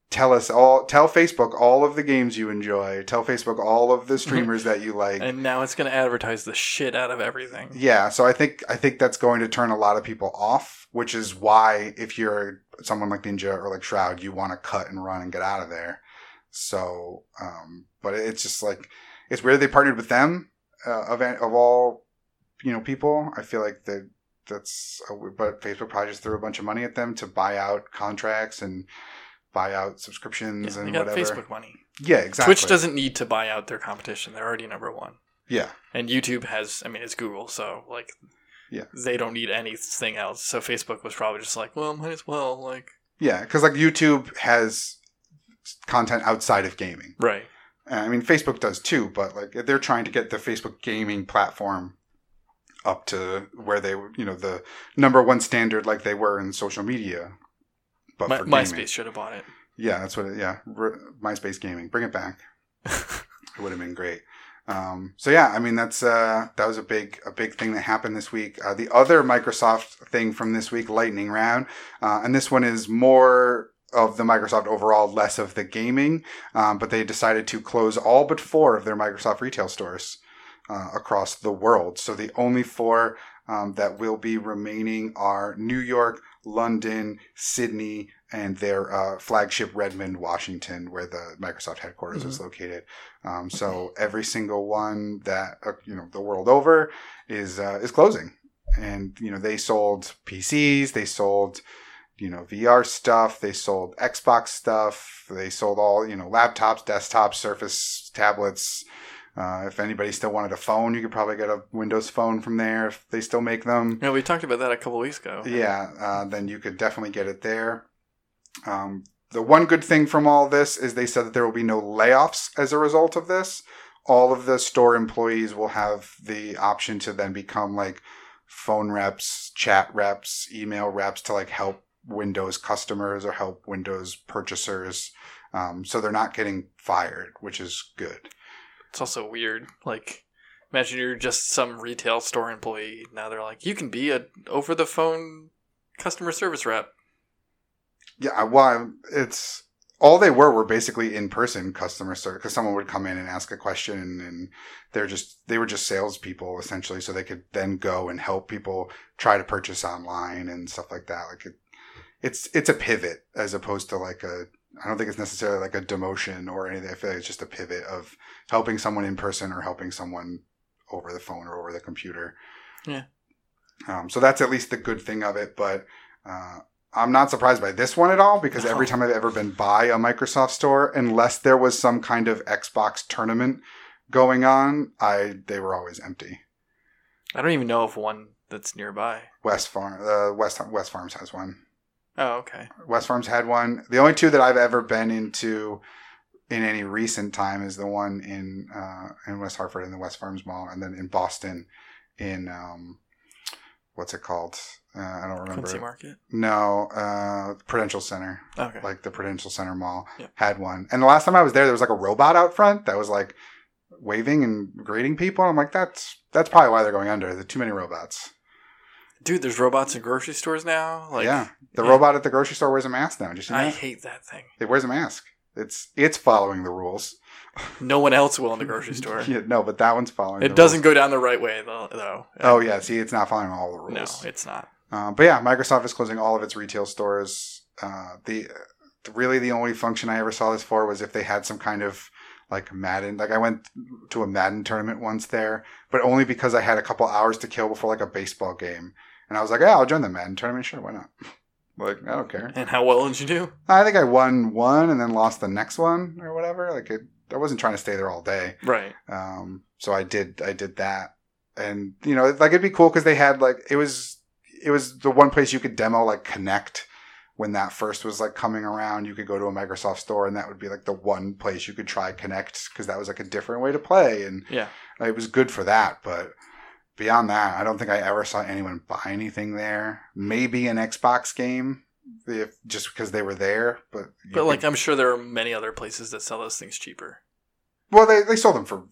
A: tell us all tell facebook all of the games you enjoy tell facebook all of the streamers that you like.
B: And now it's going to advertise the shit out of everything.
A: yeah so i think i think that's going to turn a lot of people off which is why if you're someone like ninja or like shroud you want to cut and run and get out of there. So um but it's just like it's weird they partnered with them uh, of of all you know people. I feel like that that's but facebook probably just threw a bunch of money at them to buy out contracts and buy out subscriptions
B: Yeah,
A: and
B: they got
A: whatever
B: Facebook money.
A: yeah exactly
B: Twitch doesn't need to buy out their competition. They're already number one.
A: yeah
B: And YouTube has, I mean, it's Google, so like,
A: Yeah.
B: they don't need anything else. So Facebook was probably just like, well, might as well, like,
A: yeah because like youtube has content outside of gaming
B: right.
A: Uh, I mean, Facebook does too, but like they're trying to get the Facebook gaming platform up to where they, you know, the number one standard like they were in social media. But
B: My,
A: for gaming.
B: MySpace should have bought it.
A: yeah, that's what. It, yeah, R- MySpace gaming, bring it back. It would have been great. Um, so yeah, I mean that's uh, that was a big a big thing that happened this week. Uh, the other Microsoft thing from this week, lightning round, uh, and this one is more of the Microsoft overall, less of the gaming. Um, but they decided to close all but four of their Microsoft retail stores uh, across the world. So the only four um, that will be remaining are New York, London, Sydney, and their uh, flagship Redmond, Washington, where the Microsoft headquarters is located. Um, so every single one that uh, you know the world over is uh, is closing, and you know they sold PCs, they sold you know VR stuff, they sold Xbox stuff, they sold all you know laptops, desktops, Surface tablets. Uh, if anybody still wanted a phone, you could probably get a Windows phone from there if they still make them.
B: Yeah, we talked about that a couple weeks ago.
A: Yeah, uh, then you could definitely get it there. Um, the one good thing from all this is they said that there will be no layoffs as a result of this. All of the store employees will have the option to then become like phone reps, chat reps, email reps to like help Windows customers or help Windows purchasers. Um, so they're not getting fired, which is good.
B: It's also weird. Like, imagine you're just some retail store employee. Now they're like, you can be a over the phone customer service rep.
A: Yeah, well, it's all they were were basically in person customer service because someone would come in and ask a question, and, they're just they were just salespeople essentially, so they could then go and help people try to purchase online and stuff like that. Like it, it's it's a pivot as opposed to like a. I don't think it's necessarily like a demotion or anything. I feel like it's just a pivot of helping someone in person or helping someone over the phone or over the computer.
B: Yeah.
A: Um, so that's at least the good thing of it, but. Uh, I'm not surprised by this one at all because every time I've ever been by a Microsoft store, unless there was some kind of Xbox tournament going on, I they were always empty.
B: I don't even know of one that's nearby.
A: West Farm, uh, West West Farms has one.
B: Oh, okay.
A: West Farms had one. The only two that I've ever been into in any recent time is the one in uh, in West Hartford in the West Farms Mall, and then in Boston in um, what's it called? Uh, I don't remember.
B: Quincy Market.
A: No, uh, Prudential Center.
B: Okay.
A: like the Prudential Center Mall
B: Yeah.
A: had one. And the last time I was there, there was like a robot out front that was like waving and greeting people. I'm like, that's that's probably why they're going under. There's too many robots.
B: Dude, there's robots in grocery stores now. Like,
A: yeah, the
B: yeah.
A: robot at the grocery store wears a mask now. Just you know,
B: I hate that thing.
A: it wears a mask. It's it's following the rules.
B: No one else will in the grocery store.
A: Yeah, no, but that one's following.
B: It doesn't
A: rules.
B: go down the right way though. though.
A: Oh yeah, see, it's not following all the rules.
B: no, it's not.
A: Uh, but yeah, Microsoft is closing all of its retail stores. Uh, the really the only function I ever saw this for was if they had some kind of like Madden. Like I went to a Madden tournament once there, but only because I had a couple hours to kill before like a baseball game, and I was like, yeah, I'll join the Madden tournament. Sure, why not? Like I don't care.
B: And how well did you do?
A: I think I won one and then lost the next one or whatever. Like it, I wasn't trying to stay there all day.
B: Right.
A: Um, so I did, I did that, and you know, like it'd be cool because they had like it was, it was the one place you could demo like Kinect when that first was like coming around. You could go to a Microsoft store, and that would be like the one place you could try Kinect because that was like a different way to play, and
B: Yeah.
A: it was good for that. But beyond that, I don't think I ever saw anyone buy anything there. Maybe an Xbox game. If just because they were there, but
B: But like, I'm sure there are many other places that sell those things cheaper.
A: Well, they, they sold them for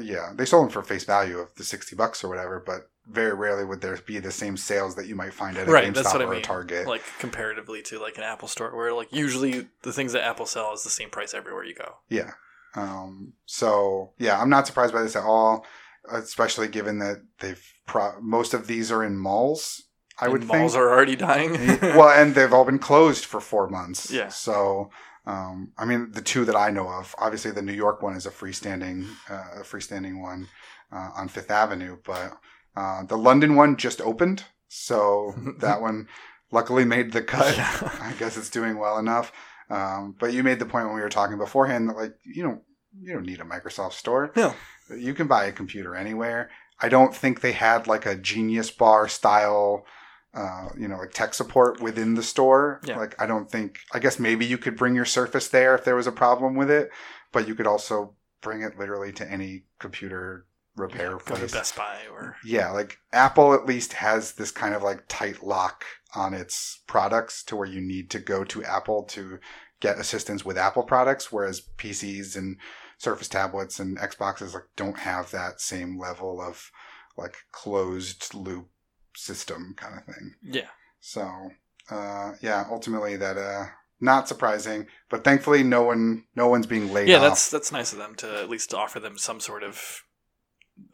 A: yeah, they sold them for face value of the sixty bucks or whatever. But very rarely would there be the same sales that you might find at a
B: Right,
A: GameStop
B: that's what I
A: or a. Target.
B: like comparatively to like an Apple store, where like usually the things that Apple sell is the same price everywhere you go.
A: Yeah. Um, so yeah, I'm not surprised by this at all, especially given that they've pro- most of these are in malls. I
B: And
A: would
B: malls
A: think.
B: are already dying.
A: well, and they've all been closed for four months.
B: Yeah.
A: So, um, I mean, the two that I know of, obviously, the New York one is a freestanding, uh, a freestanding one uh, on Fifth Avenue, but uh, the London one just opened, so that one luckily made the cut.
B: Yeah.
A: I guess it's doing well enough. Um, but you made the point when we were talking beforehand that like you don't you don't need a Microsoft store.
B: No.
A: You can buy a computer anywhere. I don't think they had like a Genius Bar style, uh, you know, like tech support within the store.
B: Yeah.
A: Like I don't think. I guess maybe you could bring your Surface there if there was a problem with it, but you could also bring it literally to any computer repair
B: to
A: place.
B: Best Buy or
A: Yeah, like Apple at least has this kind of like tight lock on its products to where you need to go to Apple to get assistance with Apple products, whereas PCs and Surface tablets and Xboxes like don't have that same level of like closed loop system kind of thing.
B: yeah.
A: So uh, yeah, ultimately that uh, not surprising, but thankfully no one no one's being laid
B: yeah,
A: off.
B: that's that's nice of them to at least offer them some sort of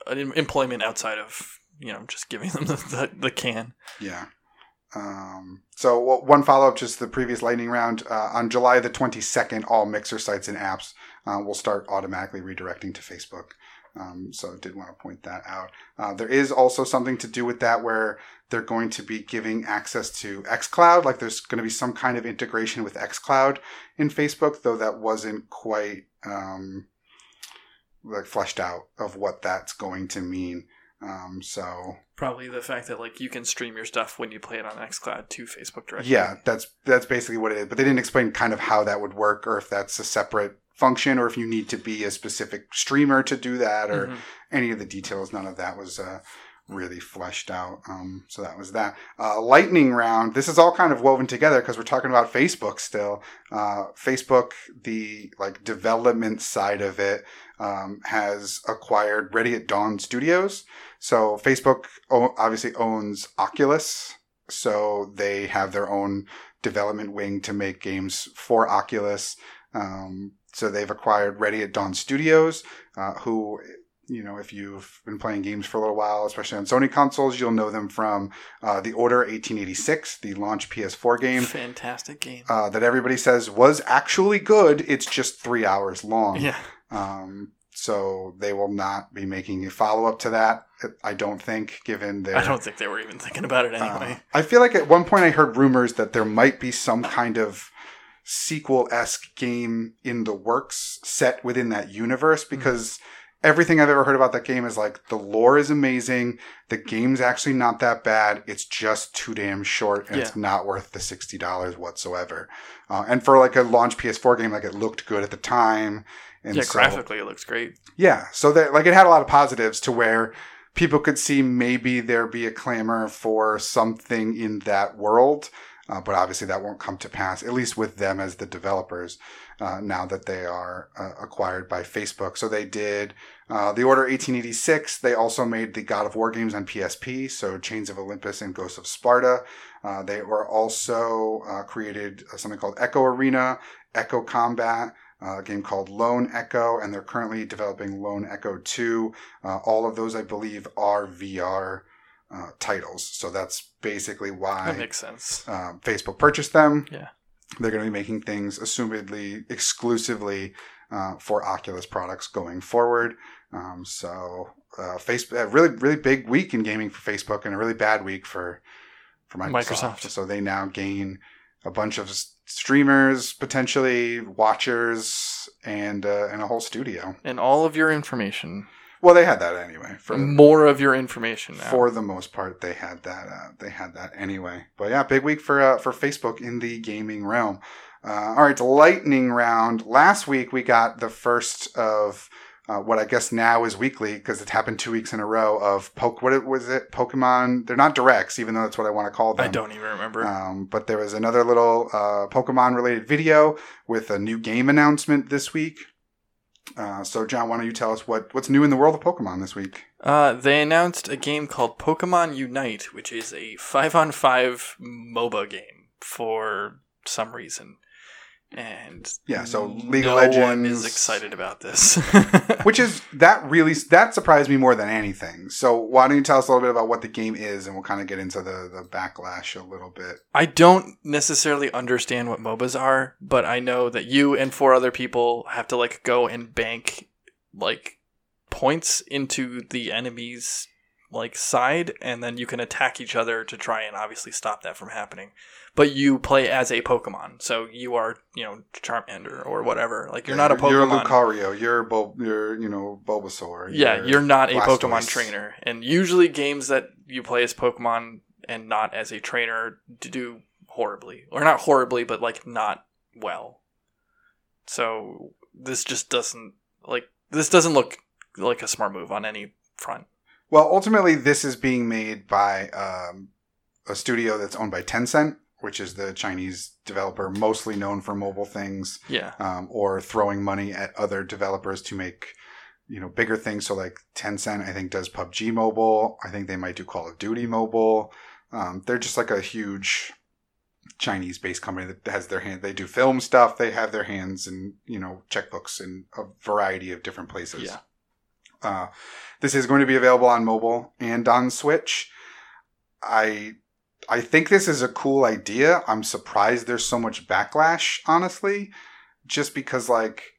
B: uh, employment outside of you know just giving them the, the, the can.
A: Yeah. Um, so one follow up, just the previous lightning round uh, on July the twenty second, all Mixer sites and apps uh, will start automatically redirecting to Facebook. Um, so I did want to point that out. Uh, there is also something to do with that where they're going to be giving access to xCloud. Like there's going to be some kind of integration with xCloud in Facebook, though that wasn't quite um, like fleshed out of what that's going to mean. Um, so
B: Probably the fact that like you can stream your stuff when you play it on XCloud to Facebook directly.
A: Yeah, that's that's basically what it is. But they didn't explain kind of how that would work, or if that's a separate function, or if you need to be a specific streamer to do that, or
B: Mhm.
A: any of the details. None of that was uh, really fleshed out. Um, so that was that. Uh, lightning round. This is all kind of woven together because we're talking about Facebook still. Uh, Facebook, the like development side of it, um, has acquired Ready at Dawn Studios. So Facebook o- obviously owns Oculus, so they have their own development wing to make games for Oculus. Um, so they've acquired Ready at Dawn Studios, uh, who, you know, if you've been playing games for a little while, especially on Sony consoles, you'll know them from uh, The Order 1886, the launch PS4 game.
B: Fantastic game.
A: Uh, that everybody says was actually good. It's just three hours long.
B: yeah.
A: Um, so they will not be making a follow up to that. I don't think, given their.
B: I don't think they were even thinking about it
A: Uh,
B: anyway.
A: I feel like at one point I heard rumors that there might be some kind of sequel esque game in the works set within that universe
B: Hmm.
A: because everything I've ever heard about that game is like the lore is amazing, the game's actually not that bad, it's just too damn short and it's not worth the sixty dollars whatsoever. Uh, and for like a launch PS4 game, like it looked good at the time. And
B: yeah,
A: so-
B: graphically it looks great.
A: yeah, so that like it had a lot of positives to where people could see maybe there be a clamor for something in that world, uh, but obviously that won't come to pass. At least with them as the developers, uh, now that they are uh, acquired by Facebook. So they did uh, the Order 1886. They also made the God of War games on PSP. So Chains of Olympus and Ghosts of Sparta. Uh, they were also uh, created something called Echo Arena, Echo Combat uh, a game called Lone Echo, and they're currently developing Lone Echo 2. Uh, all of those, I believe, are VR uh, titles. So that's basically why That
B: makes sense.
A: um, Facebook purchased them.
B: Yeah.
A: They're going to be making things assumedly exclusively uh, for Oculus products going forward. Um, so, uh, Facebook, a really, really big week in gaming for Facebook and a really bad week for, for Microsoft.
B: Microsoft.
A: So they now gain a bunch of streamers, potentially watchers, and, uh, and a whole studio.
B: And all of your information.
A: Well, they had that anyway. For,
B: More of your information now.
A: for the most part they had that uh, they had that anyway but yeah big week for uh, for facebook in the gaming realm uh, all right lightning round last week we got the first of uh, what I guess now is weekly because it happened two weeks in a row of poke. What it, was it? Pokemon. They're not directs, even though that's what I want to call them.
B: I don't even remember.
A: Um, but there was another little uh, Pokemon related video with a new game announcement this week. Uh, so, John, why don't you tell us what, what's new in the world of Pokemon this week?
B: Uh, they announced a game called Pokemon Unite, which is a five on five MOBA game for some reason. And
A: Yeah, so League of
B: no one
A: Legends-
B: is excited about this.
A: Which is that really that surprised me more than anything. So why don't you tell us a little bit about what the game is, and we'll kind of get into the the backlash a little bit.
B: I don't necessarily understand what MOBAs are, but I know that you and four other people have to like go and bank like points into the enemy's like side and then you can attack each other to try and obviously stop that from happening. But you play as a Pokemon. So you are, you know, Charmander or whatever. Like you're not a Pokemon.
A: You're Lucario. You're Bul- You're you know Bulbasaur.
B: Yeah, you're not a
A: Blastoise.
B: Pokemon trainer. And usually games that you play as Pokemon and not as a trainer do horribly. Or not horribly, but like not well. So this just doesn't like this doesn't look like a smart move on any front.
A: Well, ultimately, this is being made by um, a studio that's owned by Tencent, which is the Chinese developer mostly known for mobile things.
B: Yeah.
A: um, or throwing money at other developers to make you know bigger things. So like Tencent, I think does PUBG Mobile. I think they might do Call of Duty Mobile. Um, they're just like a huge Chinese-based company that has their hand. They do film stuff. They have their hands in you know checkbooks in a variety of different places.
B: Yeah.
A: Uh, this is going to be available on mobile and on Switch. I I think this is a cool idea. I'm surprised there's so much backlash, honestly, just because like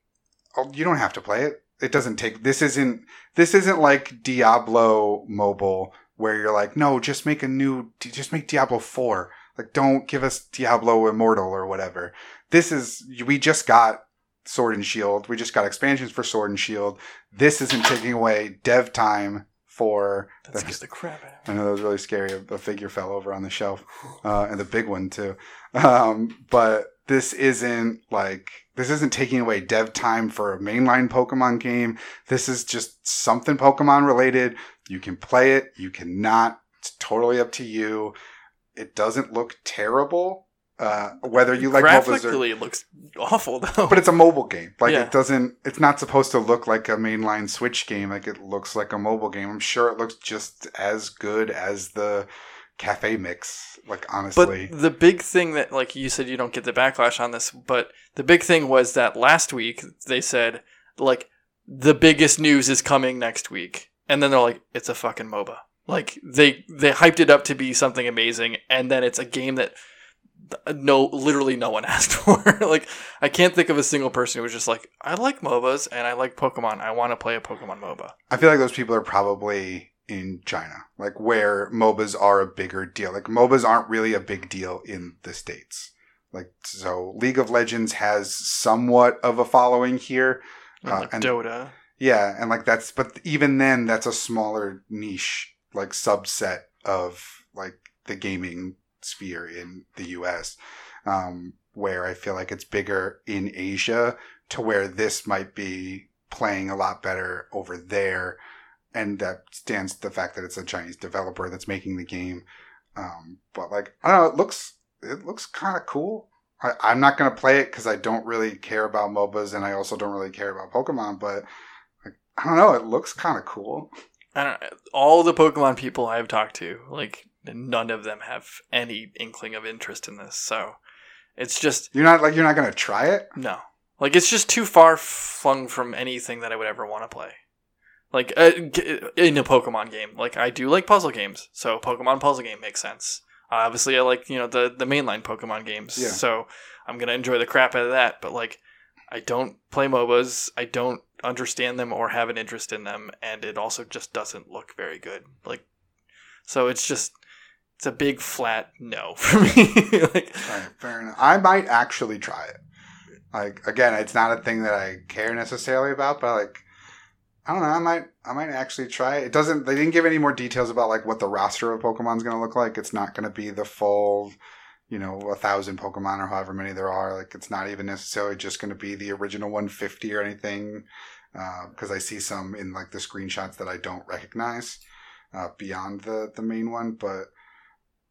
A: oh, you don't have to play it. It doesn't take this isn't this isn't like Diablo mobile where you're like, no, just make a new just make Diablo 4. Like don't give us Diablo Immortal or whatever. This is we just got Sword and Shield. We just got expansions for Sword and Shield. This isn't taking away dev time for
B: That scares the crap out of
A: I know that was really scary. A, a figure fell over on the shelf, uh, and the big one too. Um, but this isn't like this isn't taking away dev time for a mainline Pokemon game. This is just something Pokemon related. You can play it. You cannot. It's totally up to you. It doesn't look terrible. Uh, whether you like
B: Graphically, it looks awful though.
A: but it's a mobile game. Like
B: Yeah.
A: it doesn't. It's not supposed to look like a mainline Switch game. Like it looks like a mobile game. I'm sure it looks just as good as the Cafe Mix. Like honestly,
B: But the big thing that, like you said, you don't get the backlash on this, but the big thing was that last week they said, like, the biggest news is coming next week. And then they're like, it's a fucking MOBA. Like, they, they hyped it up to be something amazing, and then it's a game that no, literally no one asked for. like, I can't think of a single person who was just like, I like MOBAs and I like Pokemon. I want to play a Pokemon MOBA.
A: I feel like those people are probably in China, like where MOBAs are a bigger deal. Like MOBAs aren't really a big deal in the states. Like so, League of Legends has somewhat of a following here.
B: And,
A: Uh,
B: like
A: and-
B: Dota.
A: Yeah, and like that's but even then that's a smaller niche like subset of like the gaming sphere in the US. Um where I feel like it's bigger in Asia to where this might be playing a lot better over there and that stands to the fact that it's a Chinese developer that's making the game. Um but like I don't know, it looks it looks kind of cool. I, I'm not gonna play it because I don't really care about MOBAs and I also don't really care about Pokemon, but I don't know. It looks kind of cool.
B: I don't all the Pokemon people I've talked to, like none of them have any inkling of interest in this. So it's just
A: You're not like you're not gonna try it.
B: no. Like it's just too far flung from anything that I would ever want to play. Like uh, in a Pokemon game, like I do like puzzle games, so Pokemon puzzle game makes sense. Uh, obviously, I like you know the the mainline Pokemon games,
A: Yeah.
B: so I'm gonna enjoy the crap out of that. But like, I don't play MOBAs. I don't understand them or have an interest in them, and it also just doesn't look very good. Like, so it's just it's a big flat no for me. like,
A: right, fair enough. I might actually try it. Like again, it's not a thing that I care necessarily about, but like I don't know. I might I might actually try it. It doesn't. They didn't give any more details about like what the roster of Pokemon's going to look like. It's not going to be the full. You know, a thousand Pokemon or however many there are. Like, it's not even necessarily just going to be the original 150 or anything. Because I see some in like the screenshots that I don't recognize uh, beyond the the main one. But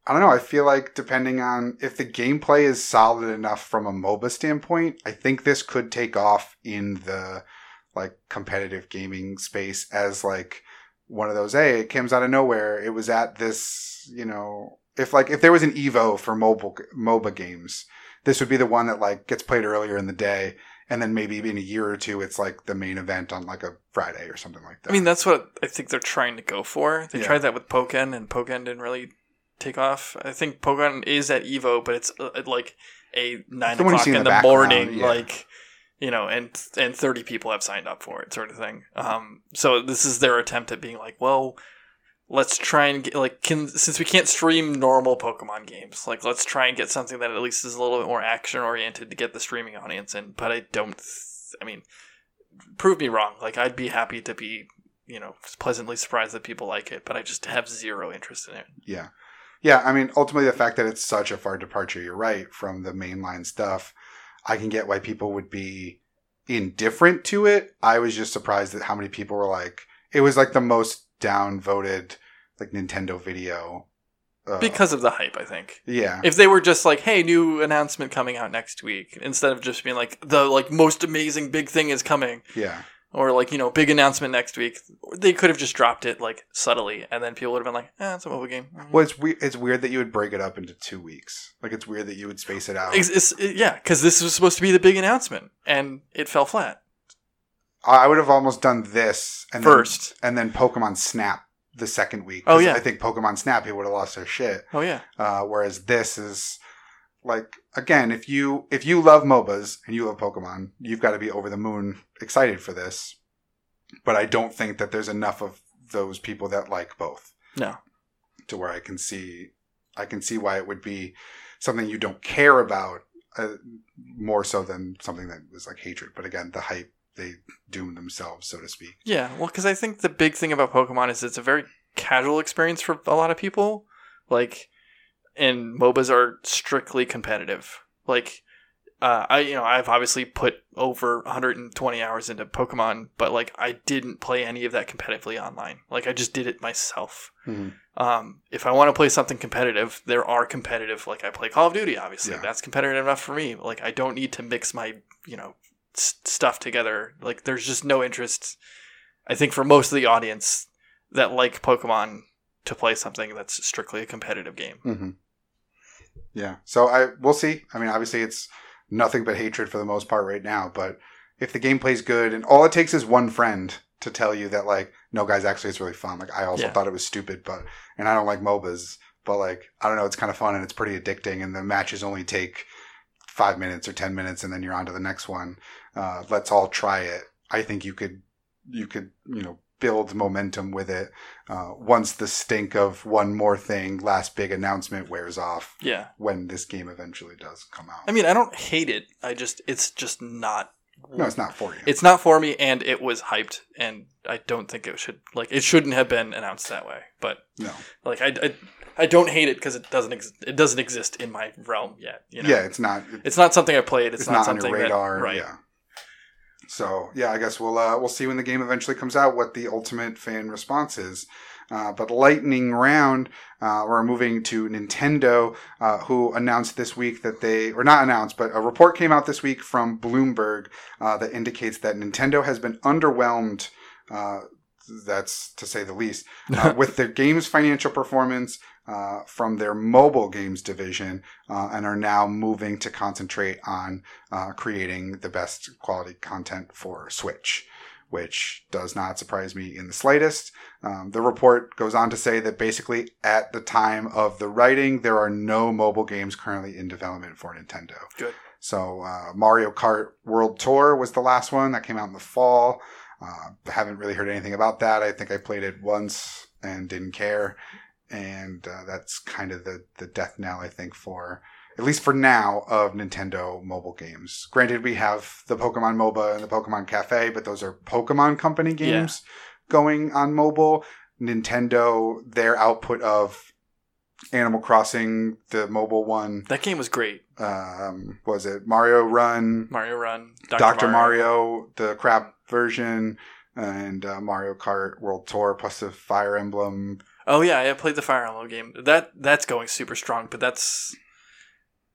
A: I don't know. I feel like depending on if the gameplay is solid enough from a MOBA standpoint, I think this could take off in the like competitive gaming space as like one of those. Hey, it comes out of nowhere. It was at this, you know, if like if there was an Evo for mobile MOBA games, this would be the one that like gets played earlier in the day, and then maybe in a year or two, it's like the main event on like a Friday or something like that.
B: I mean, that's what I think they're trying to go for. They
A: Yeah.
B: tried that with Pokken, and Pokken didn't really take off. I think Pokemon is at Evo, but it's uh, at like a nine
A: The one you
B: o'clock
A: in
B: in
A: the
B: the, morning,
A: yeah.
B: like you know, and and thirty people have signed up for it, sort of thing. Um, so this is their attempt at being like, well, let's try and get like can since we can't stream normal Pokemon games, like let's try and get something that at least is a little bit more action oriented to get the streaming audience in. But I don't. Th- I mean, prove me wrong. Like I'd be happy to be you know pleasantly surprised that people like it, but I just have zero interest in it.
A: Yeah. Yeah, I mean, ultimately, the fact that it's such a far departure, you're right, from the mainline stuff, I can get why people would be indifferent to it. I was just surprised at how many people were like, it was like the most downvoted, like, Nintendo video. Uh,
B: Because of the hype, I think.
A: yeah.
B: If they were just like, "Hey, new announcement coming out next week," instead of just being like, "The like most amazing big thing is coming,"
A: yeah.
B: Or like you know, big announcement next week, they could have just dropped it like subtly, and then people would have been like, "Eh, it's a mobile game."
A: Well, it's, we- it's weird that you would break it up into two weeks. Like, it's weird that you would space it out.
B: It's, it's- it- yeah, because this was supposed to be the big announcement, and it fell flat
A: I would have almost done this and
B: first.
A: then, and then Pokemon Snap the second week.
B: Oh, yeah.
A: I think Pokemon Snap, people would have lost their shit.
B: Oh yeah,
A: Uh, whereas this is like again, if you if you love MOBAs and you love Pokemon, you've got to be over the moon excited for this. But I don't think that there's enough of those people that like both
B: no,
A: to where I can see I can see why it would be something you don't care about uh, more so than something that was like hatred. But again, the hype they doom themselves, so to speak.
B: yeah. Well, because I think the big thing about Pokemon is it's a very casual experience for a lot of people. Like, and MOBAs are strictly competitive. Like, uh, I you know I've obviously put over 120 hours into Pokemon, but like I didn't play any of that competitively online. Like I just did it myself.
A: Mhm.
B: Um, if I want to play something competitive, there are competitive. Like I play Call of Duty, obviously
A: Yeah.
B: that's competitive enough for me. Like I don't need to mix my you know s- stuff together. Like there's just no interest. I think for most of the audience that like Pokemon to play something that's strictly a competitive game.
A: hmm Yeah. So I we'll see. I mean, obviously, it's nothing but hatred for the most part right now. But if the gameplay's good, and all it takes is one friend to tell you that, like, no, guys, actually, it's really fun. Like, I also
B: Yeah.
A: thought it was stupid, but and I don't like MOBAs, but like, I don't know, it's kind of fun and it's pretty addicting, and the matches only take five minutes or ten minutes, and then you're on to the next one. Uh, let's all try it. I think you could, you could, you know. Build momentum with it uh, once the stink of one more thing, last big announcement wears off
B: Yeah.
A: when this game eventually does come out.
B: I mean, I don't hate it. I just it's just not.
A: no, it's not for you.
B: It's not for me, and it was hyped, and I don't think it should like it shouldn't have been announced that way. But
A: no.
B: like I, I, I don't hate it because it doesn't ex- it doesn't exist in my realm yet. You know?
A: Yeah, it's not.
B: it's not something I played. It's,
A: It's,
B: not,
A: not, on
B: something
A: your radar.
B: That, right.
A: Yeah. So yeah, I guess we'll uh, we'll see when the game eventually comes out what the ultimate fan response is. Uh, but lightning round, uh, we're moving to Nintendo, uh, who announced this week that they, or not announced, but a report came out this week from Bloomberg uh, that indicates that Nintendo has been underwhelmed. Uh, that's to say the least, uh, with their games financial performance uh, from their mobile games division, uh, and are now moving to concentrate on uh, creating the best quality content for Switch, which does not surprise me in the slightest. Um, the report goes on to say that basically at the time of the writing, there are no mobile games currently in development for Nintendo.
B: Good.
A: So uh, Mario Kart World Tour was the last one that came out in the fall. Uh, haven't really heard anything about that. I think I played it once and didn't care, and uh, that's kind of the the death knell I think for at least for now of Nintendo mobile games. Granted, we have the Pokemon MOBA and the Pokemon Cafe, but those are Pokemon Company games going on mobile. Nintendo, their output of Animal Crossing, the mobile one,
B: That game was great.
A: um, was it Mario Run,
B: Mario Run,
A: Dr. Mario. the crap version, and uh, Mario Kart World Tour plus the Fire Emblem.
B: Oh yeah, I played the Fire Emblem game. That that's going super strong, but that's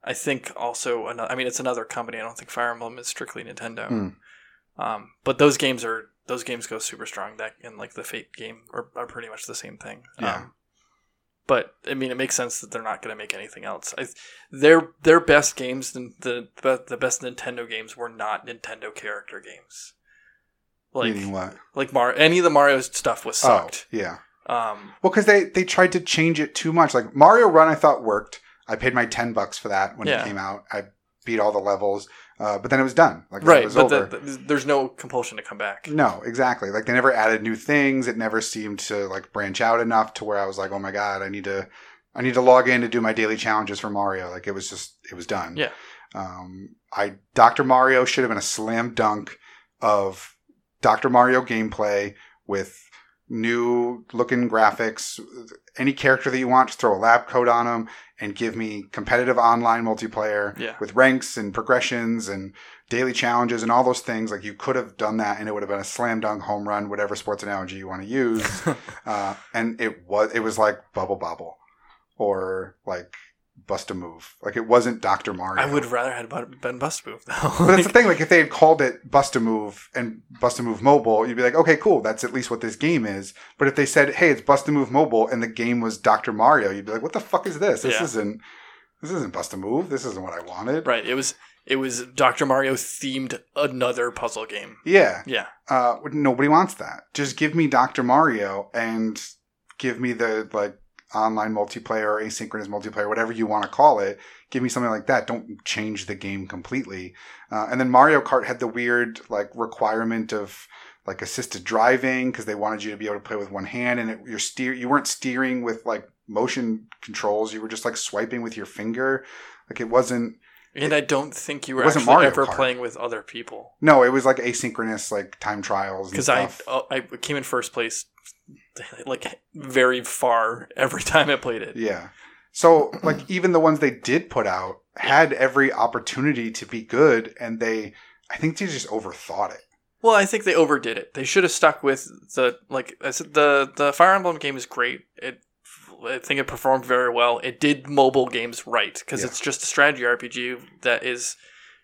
B: I think also another. I mean, it's another company. I don't think Fire Emblem is strictly Nintendo.
A: Hmm.
B: Um, but those games are those games go super strong. That and like the Fate game are, are pretty much the same thing.
A: Yeah.
B: Um, but I mean, it makes sense that they're not going to make anything else. I, their their best games, the the the best Nintendo games, were not Nintendo character games. Like
A: Meaning what?
B: like Mar, any of the Mario stuff was sucked.
A: Oh, yeah.
B: Um,
A: Well, because they they tried to change it too much. Like Mario Run, I thought worked. I paid my ten bucks for that when
B: Yeah.
A: it came out. I beat all the levels, uh, but then it was done. Like it
B: right,
A: was
B: but
A: over.
B: the, the, there's no compulsion to come back.
A: No, exactly. Like they never added new things. It never seemed to like branch out enough to where I was like, oh my god, I need to, I need to log in to do my daily challenges for Mario. Like it was just, it was done.
B: Yeah.
A: Um, I Doctor Mario should have been a slam dunk of Doctor Mario gameplay with new looking graphics. Any character that you want, just throw a lab coat on them and give me competitive online multiplayer
B: Yeah.
A: with ranks and progressions and daily challenges and all those things. Like you could have done that, and it would have been a slam dunk home run, whatever sports analogy you want to use. uh, and it was it was like Bubble Bobble or like Bust a Move. Like it wasn't Doctor Mario.
B: I would rather had been Bust Move though.
A: But that's the thing. Like if they had called it Bust a Move and Bust a Move Mobile, you'd be like, okay, cool. That's at least what this game is. But if they said, hey, it's Bust a Move Mobile, and the game was Doctor Mario, you'd be like, what the fuck is this? This
B: Yeah.
A: isn't. This isn't Bust a Move. This isn't what I wanted.
B: right. It was it was Dr. Mario themed another puzzle game.
A: Yeah.
B: Yeah.
A: Uh, nobody wants that. Just give me Doctor Mario and give me the like online multiplayer or asynchronous multiplayer, whatever you want to call it. Give me something like that. Don't change the game completely. Uh, and then Mario Kart had the weird like requirement of like assisted driving because they wanted you to be able to play with one hand, and it, you're steer you weren't steering with like motion controls. You were just like swiping with your finger. Like it wasn't.
B: And I don't think you were actually
A: Mario
B: ever
A: Kart.
B: playing with other people.
A: No, it was like asynchronous like time trials.
B: Because I oh, I came in first place, like very far every time I played it.
A: Yeah. So like even the ones they did put out had every opportunity to be good and they I think they just overthought it.
B: Well, I think they overdid it. They should have stuck with the like I said. The the Fire Emblem game is great. It I think it performed very well. It did mobile games right because
A: Yeah.
B: it's just a strategy RPG that is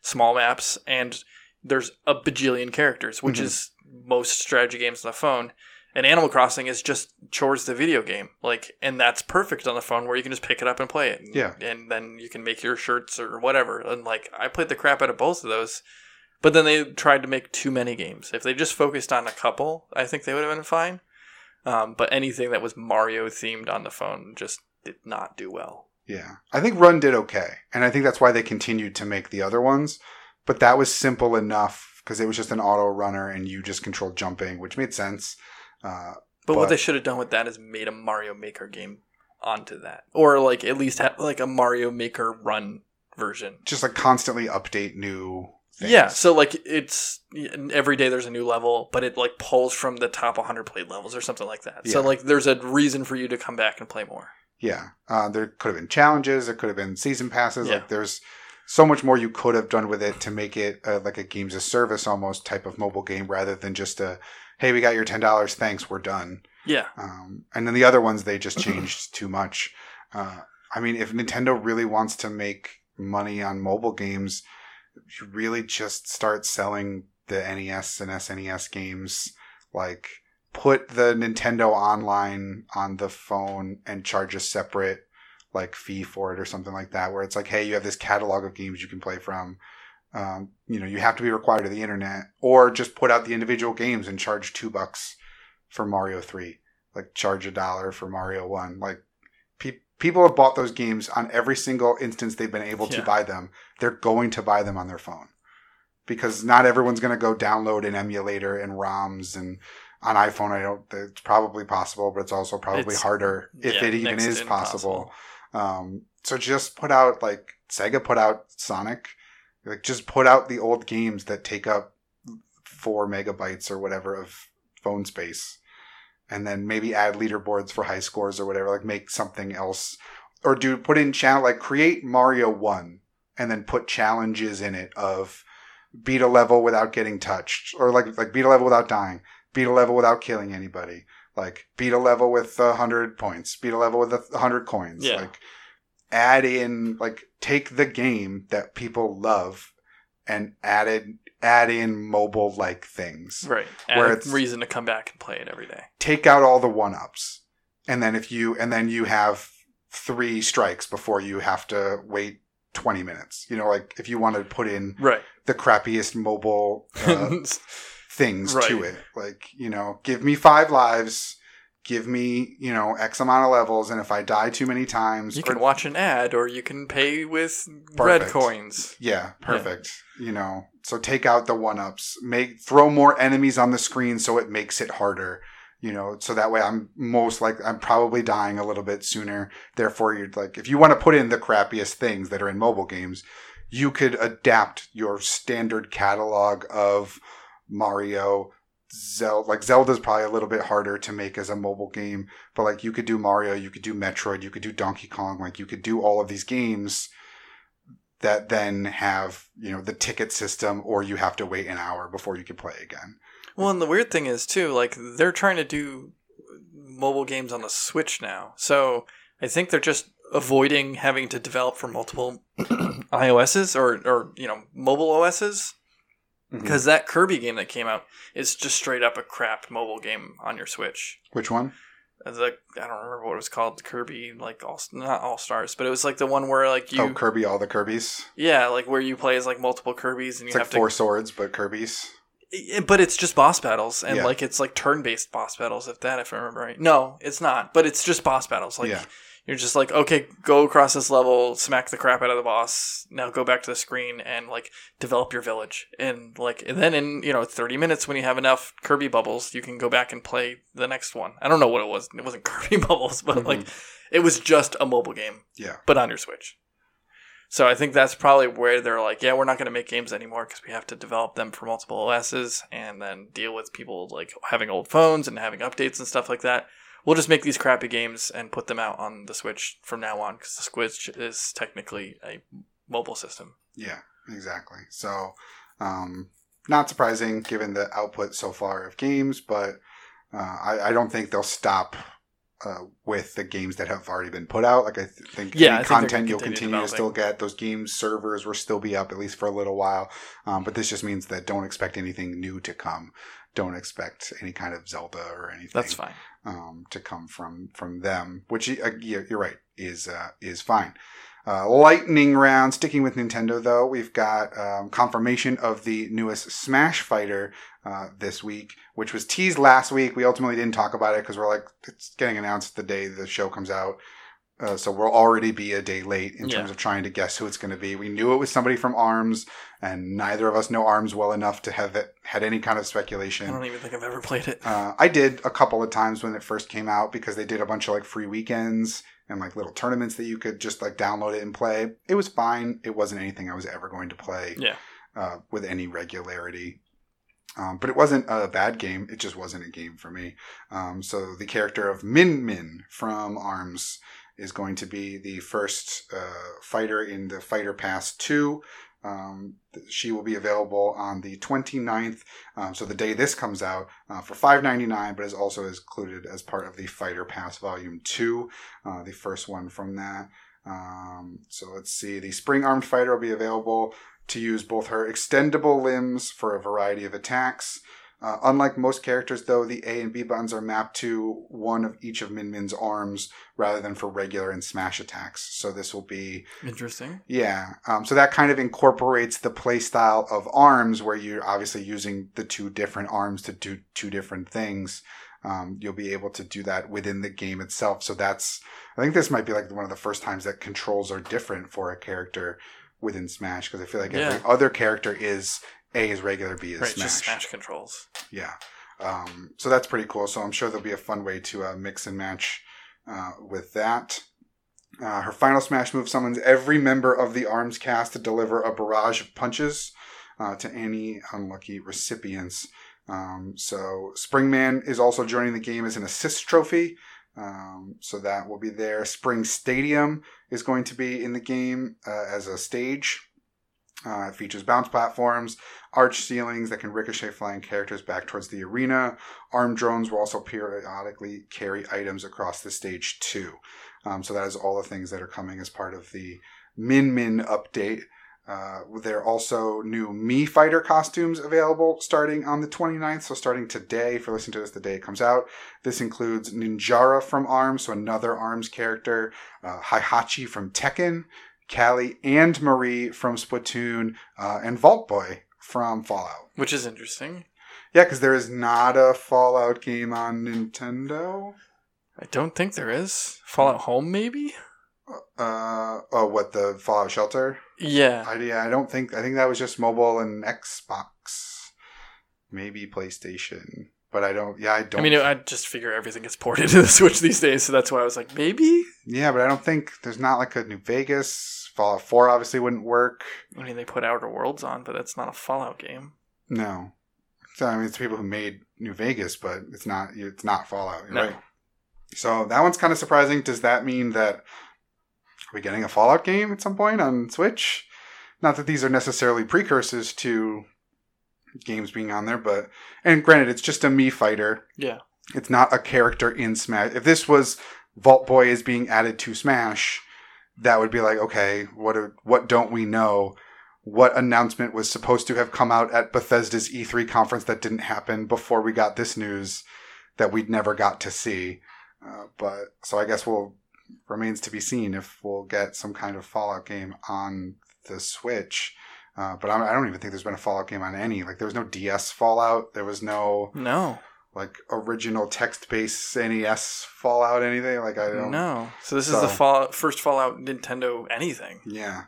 B: small maps and there's a bajillion characters, which
A: Mhm.
B: is most strategy games on the phone. And Animal Crossing is just chores the video game, like, and that's perfect on the phone where you can just pick it up and play it.
A: Yeah.
B: and then you can make your shirts or whatever. And like, I played the crap out of both of those. But then they tried to make too many games. If they just focused on a couple, I think they would have been fine. Um, but anything that was Mario themed on the phone just did not do well.
A: Yeah. I think Run did okay. And I think that's why they continued to make the other ones. But that was simple enough because it was just an auto runner and you just controlled jumping, which made sense. Uh,
B: But,
A: But-
B: what they should have done with that is made a Mario Maker game onto that, or like at least have like a Mario Maker Run version.
A: just like constantly update new things.
B: Yeah, so like it's every day there's a new level, but it like pulls from the top 100 played levels or something like that. So like there's a reason for you to come back and play more.
A: Yeah. Uh, there could have been challenges. There could have been season passes.
B: Yeah.
A: Like there's so much more you could have done with it to make it uh, like a games of service almost type of mobile game rather than just a, hey, we got your $10. Thanks. We're done.
B: Yeah,
A: Um, and then the other ones, they just changed too much. Uh, I mean, if Nintendo really wants to make money on mobile games, you really just start selling the NES and SNES games. Like, put the Nintendo Online on the phone and charge a separate like fee for it or something like that. Where it's like, hey, you have this catalog of games you can play from. Um, you know, you have to be required to the internet, or just put out the individual games and charge two bucks for Mario Three like charge a dollar for Mario One. Like pe- people have bought those games on every single instance they've been able to buy them. They're going to buy them on their phone because not everyone's going to go download an emulator and ROMs and on iPhone. I don't. It's probably possible, but it's also probably
B: It's-
A: harder if
B: yeah,
A: it even is
B: to
A: possible. Um, so just put out like Sega put out Sonic, like just put out the old games that take up four megabytes or whatever of phone space, and then maybe add leaderboards for high scores or whatever. Like make something else, or do put in channel like create Mario One and then put challenges in it of beat a level without getting touched, or like like beat a level without dying, beat a level without killing anybody like beat a level with a hundred points, beat a level with a hundred coins.
B: Yeah.
A: Like add in like take the game that people love and added add in mobile like things.
B: Right.
A: Where
B: And
A: it's-
B: reason to come back and play it every day.
A: Take out all the one ups, and then if you and then you have three strikes before you have to wait twenty minutes. You know, like if you want to put in
B: Right.
A: the crappiest mobile uh, things to it. Like, you know, give me five lives, give me, you know, X amount of levels, and if I die too many times,
B: you
A: or-
B: can watch an ad or you can pay with red coins.
A: yeah, perfect. You know, so take out the one ups, make throw more enemies on the screen so it makes it harder. You know, so that way I'm most like I'm probably dying a little bit sooner. Therefore, you're like if you want to put in the crappiest things that are in mobile games, you could adapt your standard catalog of Mario, Zelda. Like Zelda's probably a little bit harder to make as a mobile game, but like you could do Mario, you could do Metroid, you could do Donkey Kong, like you could do all of these games that then have you know the ticket system, or you have to wait an hour before you can play again.
B: Well, and the weird thing is too, like they're trying to do mobile games on the Switch now. So I think they're just avoiding having to develop for multiple iOSs or or you know mobile OSs
A: Mm-hmm.
B: because that Kirby game that came out is just straight up a crap mobile game on your Switch.
A: Which one?
B: The I don't remember what it was called, Kirby like all not All Stars, but it was like the one where like you
A: oh, Kirby, all the Kirby's.
B: yeah like where you play as like multiple Kirby's and you
A: It's like
B: have
A: four swords, but Kirby's.
B: to. But it's just boss battles and
A: Yeah.
B: like it's like turn based boss battles. If that, if I remember right, no, it's not. But it's just boss battles. Like
A: Yeah.
B: You're just like okay, go across this level, smack the crap out of the boss. Now go back to the screen and like develop your village. And like and then in you know 30 minutes when you have enough Kirby bubbles, you can go back and play the next one. I don't know what it was. It wasn't Kirby bubbles, but
A: Mhm.
B: like it was just a mobile game
A: Yeah.
B: but on your Switch. So I think that's probably where they're like, yeah, we're not going to make games anymore because we have to develop them for multiple OSs and then deal with people like having old phones and having updates and stuff like that. We'll just make these crappy games and put them out on the Switch from now on because the Switch is technically a mobile system.
A: Yeah, exactly. So, um, not surprising given the output so far of games, but uh, I, I don't think they'll stop uh, with the games that have already been put out. Like I th- think
B: Yeah, I
A: any
B: think
A: content
B: gonna
A: you'll
B: continue
A: to still get. Those games servers will still be up at least for a little while. Um, but this just means that don't expect anything new to come. Don't expect any kind of Zelda or anything
B: That's fine.
A: um, to come from from them, which uh, you're you're right is uh, is fine. Uh, lightning round. Sticking with Nintendo though, we've got um, confirmation of the newest Smash Fighter uh, this week, which was teased last week. We ultimately didn't talk about it because we're like it's getting announced the day the show comes out. Uh, so we'll already be a day late in
B: Yeah.
A: terms of trying to guess who it's going to be. We knew it was somebody from Arms, and neither of us know Arms well enough to have it, had any kind of speculation.
B: I don't even think I've ever played it.
A: Uh, I did a couple of times when it first came out because they did a bunch of like free weekends and like little tournaments that you could just like download it and play. It was fine. It wasn't anything I was ever going to play
B: Yeah.
A: uh, with any regularity. Um, but it wasn't a bad game. It just wasn't a game for me. Um, so the character of Min Min from Arms is going to be the first uh, fighter in the Fighter Pass 2. Um, she will be available on the 29th, um, so the day this comes out, uh, for $5.99, but is also included as part of the Fighter Pass Volume 2, uh, the first one from that. Um, so let's see. The Spring Armed Fighter will be available to use both her extendable limbs for a variety of attacks. Uh, unlike most characters, though, the A and B buttons are mapped to one of each of Min Min's arms rather than for regular and smash attacks. So this will be
B: Interesting.
A: yeah. Um, so that kind of incorporates the playstyle of arms where you're obviously using the two different arms to do two different things. Um, you'll be able to do that within the game itself. So that's, I think this might be like one of the first times that controls are different for a character within Smash because I feel like every other character is A is regular, B is
B: Right,
A: Smash.
B: just Smash controls.
A: Yeah. Um, so that's pretty cool. So I'm sure there'll be a fun way to uh, mix and match uh, with that. Uh, her final smash move summons every member of the arms cast to deliver a barrage of punches uh, to any unlucky recipients. Um, so Springman is also joining the game as an assist trophy. Um, so that will be there. Spring Stadium is going to be in the game uh, as a stage. Uh, it features bounce platforms, arch ceilings that can ricochet flying characters back towards the arena. Armed drones will also periodically carry items across the stage too. Um, so that is all the things that are coming as part of the Min Min update. Uh, there are also new Mii Fighter costumes available starting on the 29th. So, starting today, if you're listening to this the day it comes out, this includes Ninjara from ARMS, so another ARMS character, uh, Heihachi from Tekken, Callie and Marie from Splatoon, uh, and Vault Boy from Fallout.
B: Which is interesting.
A: Yeah, because there is not a Fallout game on Nintendo.
B: I don't think there is. Fallout Home, maybe?
A: Uh oh, what the Fallout Shelter?
B: Yeah.
A: I, yeah, I don't think I think that was just mobile and Xbox, maybe PlayStation, but I don't. Yeah, I don't.
B: I mean, I just figure everything gets ported to the Switch these days, so that's why I was like, maybe.
A: yeah, but I don't think there's not like a New Vegas. Fallout Four obviously wouldn't work.
B: I mean, they put Outer Worlds on, but that's not a Fallout game.
A: No, so I mean, it's people who made New Vegas, but it's not. It's not Fallout,
B: No.
A: right? So that one's kind of surprising. Does that mean that are we getting a Fallout game at some point on Switch? Not that these are necessarily precursors to games being on there, but and granted, it's just a Mii fighter.
B: Yeah.
A: It's not a character in Smash. If this was Vault Boy is being added to Smash, that would be like, okay, what are, what don't we know? What announcement was supposed to have come out at Bethesda's E3 conference that didn't happen before we got this news that we'd never got to see? Uh, but so I guess we'll remains to be seen if we'll get some kind of Fallout game on the Switch. Uh, but I, I don't even think there's been a Fallout game on any. Like there was no DS Fallout. There was no
B: No.
A: like original text-based NES Fallout anything. Like I don't.
B: know. So this is the
A: So-
B: fall, first Fallout Nintendo anything.
A: Yeah.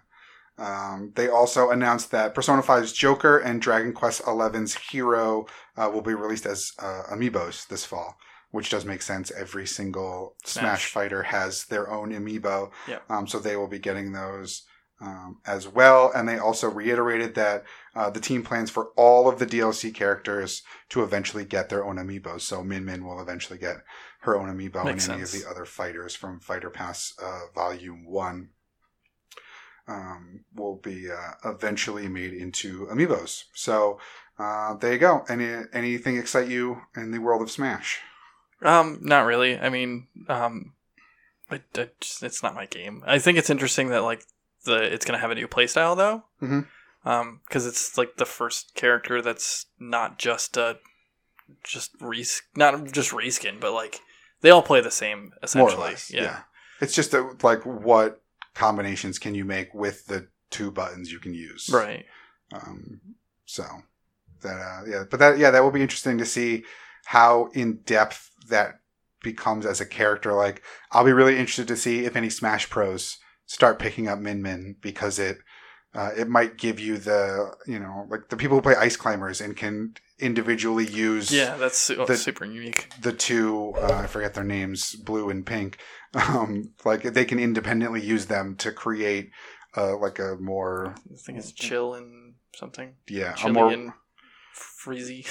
A: Um, they also announced that Persona 5's Joker and Dragon Quest XI's Hero uh, will be released as uh, amiibos this fall, which does make sense. Every single Smash,
B: Smash.
A: fighter has their own amiibo,
B: Yeah.
A: um, so they will be getting those um, as well. And they also reiterated that uh, the team plans for all of the DLC characters to eventually get their own amiibos. So Min Min will eventually get her own amiibo,
B: Makes
A: and any of the other fighters from Fighter Pass uh, Volume One um, will be uh, eventually made into amiibos. So uh, there you go. Any anything excite you in the world of Smash?
B: Um, not really. I mean, um, I, I just, it's not my game. I think it's interesting that like the it's gonna have a new playstyle though.
A: Mhm.
B: Um, because it's like the first character that's not just a just res not just reskin, but like they all play the same essentially.
A: less,
B: yeah.
A: It's just a, like what combinations can you make with the two buttons you can use?
B: Right.
A: Um, so that uh, yeah, but that yeah, that will be interesting to see how in depth that becomes as a character. Like I'll be really interested to see if any Smash Pros start picking up Min Min because it uh, it might give you the you know like the people who play Ice Climbers and can individually use
B: Yeah, that's
A: The-
B: super unique.
A: the two uh, I forget their names, blue and pink. Um, like they can independently use them to create uh, like a more
B: I think it's chill and something.
A: yeah a more
B: freezy.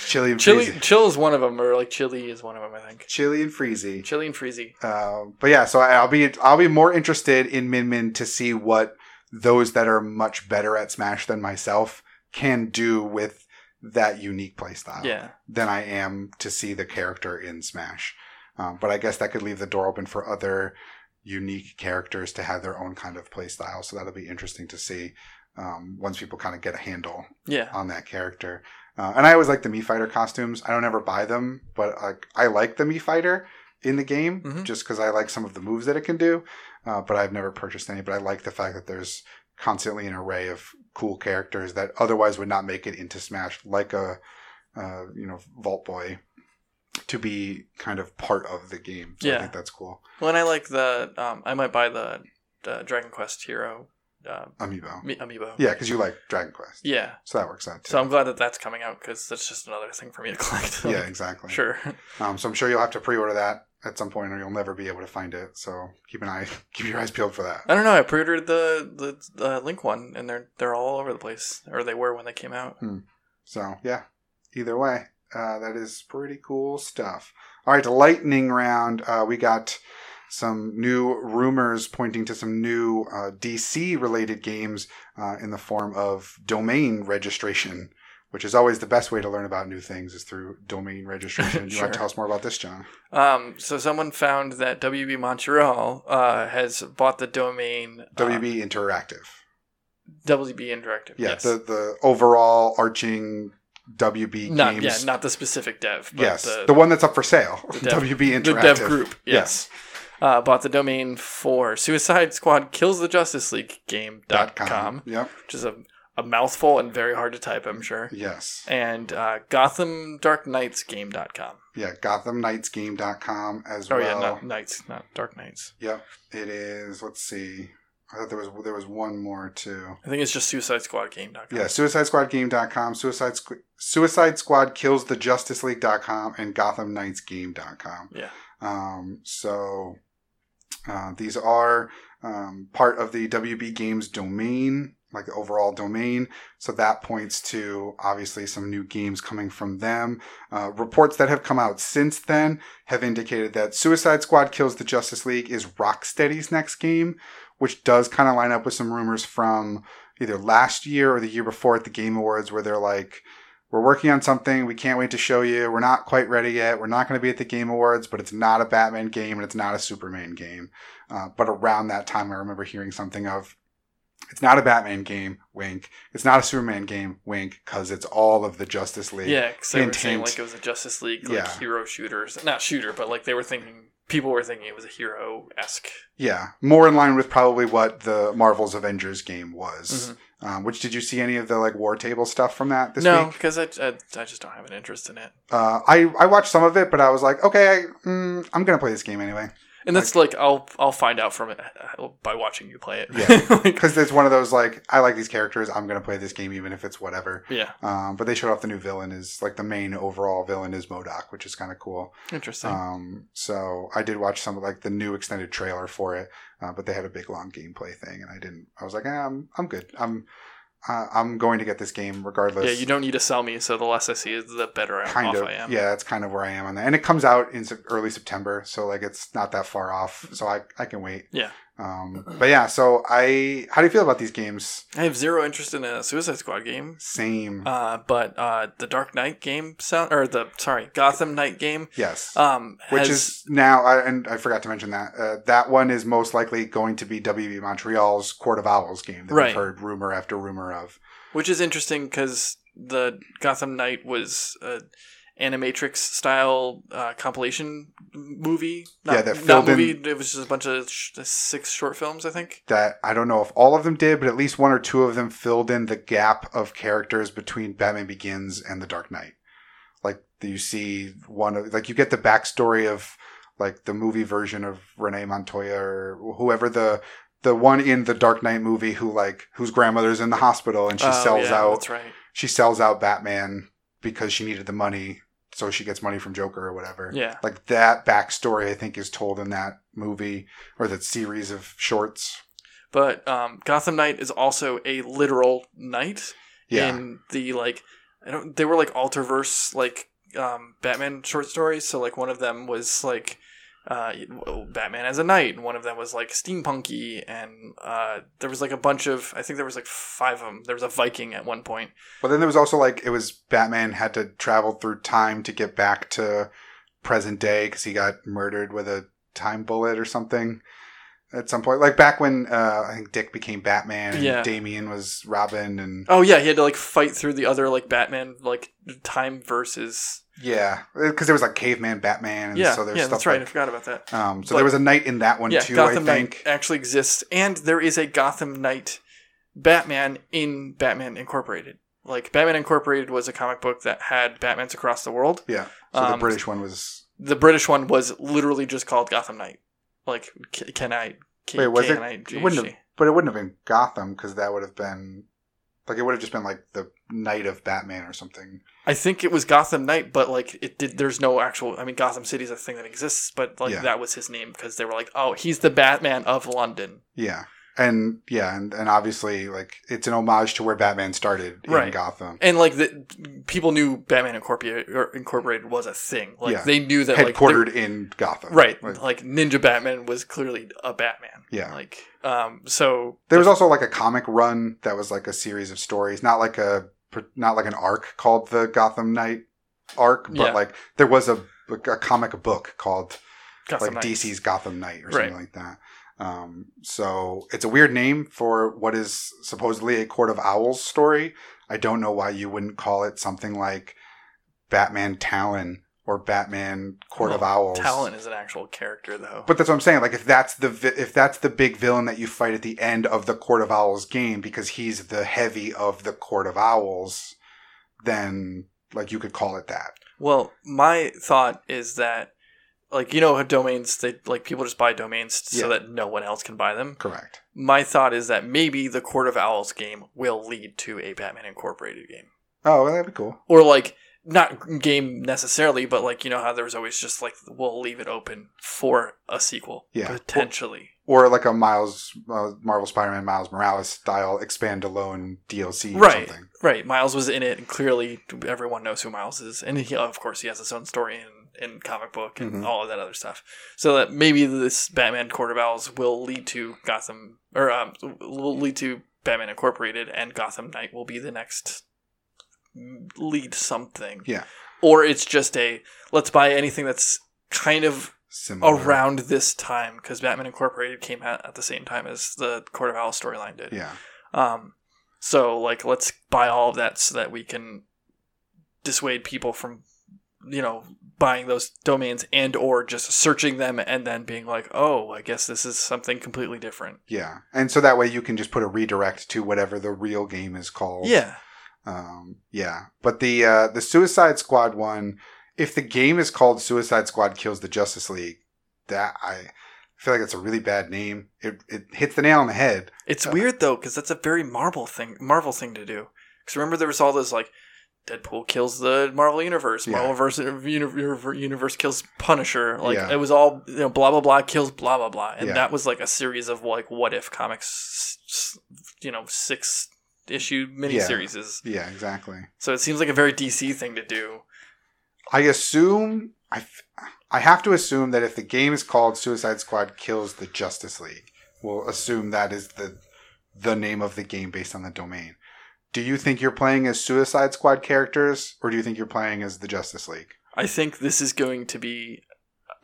A: chili and
B: chili,
A: freezy.
B: chill is one of them, or like chili is one of them. I think.
A: Chili and freezy.
B: Chili and freezy.
A: Uh, but yeah, so I- I'll be I'll be more interested in Min Min to see what those that are much better at Smash than myself can do with that unique playstyle
B: Yeah.
A: than I am to see the character in Smash. Um, but I guess that could leave the door open for other unique characters to have their own kind of playstyle. So that'll be interesting to see um, once people kind of get a handle
B: Yeah.
A: on that character. Uh, and I always like the Mii Fighter costumes. I don't ever buy them, but like I like the Mii Fighter in the game
B: Mhm.
A: just because I like some of the moves that it can do. Uh, but I've never purchased any. But I like the fact that there's constantly an array of cool characters that otherwise would not make it into Smash, like a uh, you know Vault Boy, to be kind of part of the game. So I think that's cool.
B: Well, and I like the. Um, I might buy the, the Dragon Quest Hero uh,
A: Amiibo.
B: mi- amiibo.
A: Yeah, because you like Dragon Quest.
B: Yeah.
A: So that works out too.
B: So I'm glad that that's coming out because that's just another thing for me to collect.
A: yeah, exactly.
B: Sure.
A: Um, so I'm sure you'll have to pre-order that at some point, or you'll never be able to find it. So keep an eye, keep your eyes peeled for that.
B: I don't know. I pre-ordered the the, the Link one, and they're they're all over the place, or they were when they came out.
A: So yeah, either way, uh, that is pretty cool stuff. All right, lightning round. Uh, we got some new rumors pointing to some new uh, DC related games uh, in the form of domain registration, which is always the best way to learn about new things is through domain registration. Do you want to tell us more about this, John?
B: Um, so someone found that WB Montreal uh, has bought the domain. uh,
A: WB Interactive.
B: WB Interactive.
A: Yeah,
B: yes.
A: the the overall arching WB
B: not
A: games.
B: yeah, not the specific dev. But
A: yes,
B: the,
A: the, one that's up for sale.
B: the dev-
A: WB
B: the
A: Interactive.
B: dev group.
A: Yes.
B: Yes. Uh, bought the domain for Suicide Squad Kills the Justice League game dot com,
A: Yep.
B: which is a, a mouthful and very hard to type, I'm sure.
A: Yes.
B: And uh, Gotham Dark Knights game dot com.
A: Yeah. GothamKnightsGame.com as
B: Oh
A: well.
B: Oh, yeah, not Knights, not Dark Knights.
A: Yep. It is. Let's see. I thought there was there was one more too.
B: I think it's just Suicide Squad game dot com.
A: Yeah, SuicideSquadGame.com, Suicide Squ- Suicide Squad Kills the Justice League.com, and Gotham Knights GothamKnightsGame.com.
B: Yeah.
A: Um, so uh, these are um, part of the WB Games domain, like the overall domain. So that points to obviously some new games coming from them. Uh, reports that have come out since then have indicated that Suicide Squad Kills the Justice League is Rocksteady's next game, which does kind of line up with some rumors from either last year or the year before at the Game Awards where they're like, we're working on something. We can't wait to show you. We're not quite ready yet. We're not going to be at the Game Awards, but it's not a Batman game and it's not a Superman game. Uh, but around that time, I remember hearing something of, it's not a Batman game, wink. It's not a Superman game, wink, because it's all of the Justice League.
B: Yeah, because they were saying like it was a Justice League like
A: Yeah.
B: hero shooters, not shooter, but like they were thinking people were thinking it was a hero esque.
A: Yeah, more in line with probably what the Marvel's Avengers game was.
B: Mhm.
A: Um, which did you see any of the like war table stuff from that this
B: No,
A: week?
B: because I, I I just don't have an interest in it,
A: Uh, I I watched some of it, but I was like, okay, I, mm, I'm gonna play this game anyway
B: and that's like, I'll I'll find out from it uh, by watching you play it.
A: Yeah. Because it's one of those like I like these characters. I'm gonna play this game even if it's whatever.
B: yeah,
A: Um, but they showed off the new villain is like the main overall villain is MODOK, which is kind of cool.
B: interesting.
A: Um, so I did watch some of like the new extended trailer for it, uh, but they had a big long gameplay thing, and I didn't. I was like, eh, I'm I'm good. I'm uh, I'm going to get this game regardless.
B: yeah, you don't need to sell me, so the less I see is the better I-
A: kind
B: off
A: of
B: I am.
A: yeah that's kind of where i am on that and it comes out in early september so like it's not that far off so i, I can wait
B: Yeah.
A: Um but yeah so i how do you feel about these games
B: I have zero interest in a Suicide Squad game.
A: same
B: Uh, but uh, the Dark Knight game sound or the sorry Gotham Knight game
A: yes
B: um
A: which
B: has-
A: is now I, and i forgot to mention that uh, that one is most likely going to be wb montreal's court of owls game that
B: Right.
A: we've heard rumor after rumor of
B: which is interesting because the Gotham Knight was a animatrix style uh, compilation movie. Not,
A: Yeah, that
B: not
A: filled in-
B: movie. It was just a bunch of sh- six short films, I think.
A: that i don't know if all of them did but at least one or two of them filled in the gap of characters between batman begins and the dark knight like you see one of like you get the backstory of like the movie version of renee montoya or whoever the the one in the dark knight movie who like whose grandmother's in the hospital and she
B: Oh,
A: sells
B: yeah,
A: out
B: That's right.
A: she sells out batman because she needed the money so she gets money from joker or whatever
B: Yeah.
A: like that backstory i think is told in that movie or that series of shorts
B: But um, Gotham Knight is also a literal knight
A: yeah
B: in the like. I don't. They were like alterverse like um, Batman short stories. So like one of them was like. Uh, Batman as a knight, and one of them was like steampunky, and uh, there was like a bunch of. I think there was like five of them. There was a Viking at one point.
A: But then there was also like it was Batman had to travel through time to get back to present day because he got murdered with a time bullet or something at some point. Like back when uh, I think Dick became Batman and
B: Yeah.
A: Damian was Robin and
B: Oh yeah, he had to like fight through the other like Batman like time versus.
A: Yeah, because there was like caveman Batman and
B: Yeah,
A: so there's
B: yeah,
A: stuff
B: that's right. I forgot about that.
A: um, so
B: But-
A: there was a knight in that one
B: yeah,
A: too.
B: Gotham
A: I think.
B: Knight actually exists, and there is a Gotham Knight Batman in Batman Incorporated. Like Batman Incorporated was a comic book that had Batmans across the world.
A: Yeah. So the
B: Um,
A: British one was
B: The British one was literally just called Gotham Knight. Like Can I? K-
A: Wait, was it?
B: K-N-I-G-H-T.
A: It wouldn't have, but it wouldn't have been Gotham because that would have been like it would have just been like the night of Batman or something.
B: I think it was Gotham Night, but like it did. There's no actual. I mean, Gotham City is a thing that exists, but like
A: Yeah.
B: that was his name because they were like, oh, he's the Batman of London.
A: Yeah. And yeah, and, and obviously like it's an homage to where Batman started in
B: Right.
A: Gotham.
B: And like the people knew Batman Incorporated, Incorporated was a thing. Like
A: Yeah.
B: they knew that like
A: Headquartered in Gotham.
B: right,
A: Like,
B: like Ninja Batman was clearly a Batman.
A: Yeah.
B: Like um, so
A: there was also like a comic run that was like a series of stories, not like a not like an arc called the Gotham Knight arc, but
B: Yeah.
A: like there was a a comic book called
B: Gotham
A: like
B: Knights.
A: DC's Gotham Knight or
B: Right.
A: something like that. Um, so it's a weird name for what is supposedly a Court of Owls story. I don't know why you wouldn't call it something like Batman Talon or Batman Court of Owls.
B: Talon is an actual character, though.
A: But that's what I'm saying. Like if that's the vi- if that's the big villain that you fight at the end of the Court of Owls game because he's the heavy of the Court of Owls, then like you could call it that.
B: Well, my thought is that, like, you know, how domains, they like people just buy domains so that no one else can buy them.
A: Correct.
B: My thought is that maybe the Court of Owls game will lead to a Batman Incorporated game,
A: Oh, well, that'd be cool.
B: or like not game necessarily, but like you know how there was always just like we'll leave it open for a sequel,
A: Yeah.
B: potentially.
A: Or like a Miles uh, Marvel Spider-Man Miles Morales style expand alone DLC or
B: Right.
A: something.
B: Right, Miles was in it, and clearly everyone knows who Miles is, and he, of course, he has his own story in, in comic book and
A: Mhm.
B: all of that other stuff. So that maybe this Batman Court of Owls will lead to Gotham, or um, will lead to Batman Incorporated, and Gotham Knight will be the next lead something.
A: Yeah.
B: or it's just a let's buy anything that's kind of
A: Similar.
B: around this time because Batman Incorporated came out at the same time as the Court of Owls storyline did.
A: Yeah.
B: Um, so like let's buy all of that so that we can dissuade people from, you know, buying those domains and or just searching them and then being like, oh, I guess this is something completely different.
A: Yeah. And so that way you can just put a redirect to whatever the real game is called.
B: Yeah.
A: Um, yeah, but the uh, the Suicide Squad one, if the game is called Suicide Squad Kills the Justice League, that I feel like it's a really bad name. It it hits the nail on the head.
B: It's
A: Uh,
B: weird though because that's a very Marvel thing. Marvel thing to do. Because remember there was all those like. Deadpool kills the Marvel universe.
A: Yeah.
B: Marvel verse, universe, universe kills Punisher. Like
A: Yeah.
B: it was all you know, blah blah blah kills blah blah blah, and
A: Yeah.
B: that was like a series of like what if comics, you know, six issue miniseries.
A: Yeah, exactly.
B: So it seems like a very DC thing to do.
A: I assume I f- I have to assume that if the game is called Suicide Squad Kills the Justice League, we'll assume that is the the name of the game based on the domain. Do you think you're playing as Suicide Squad characters, or do you think you're playing as the Justice League?
B: I think this is going to be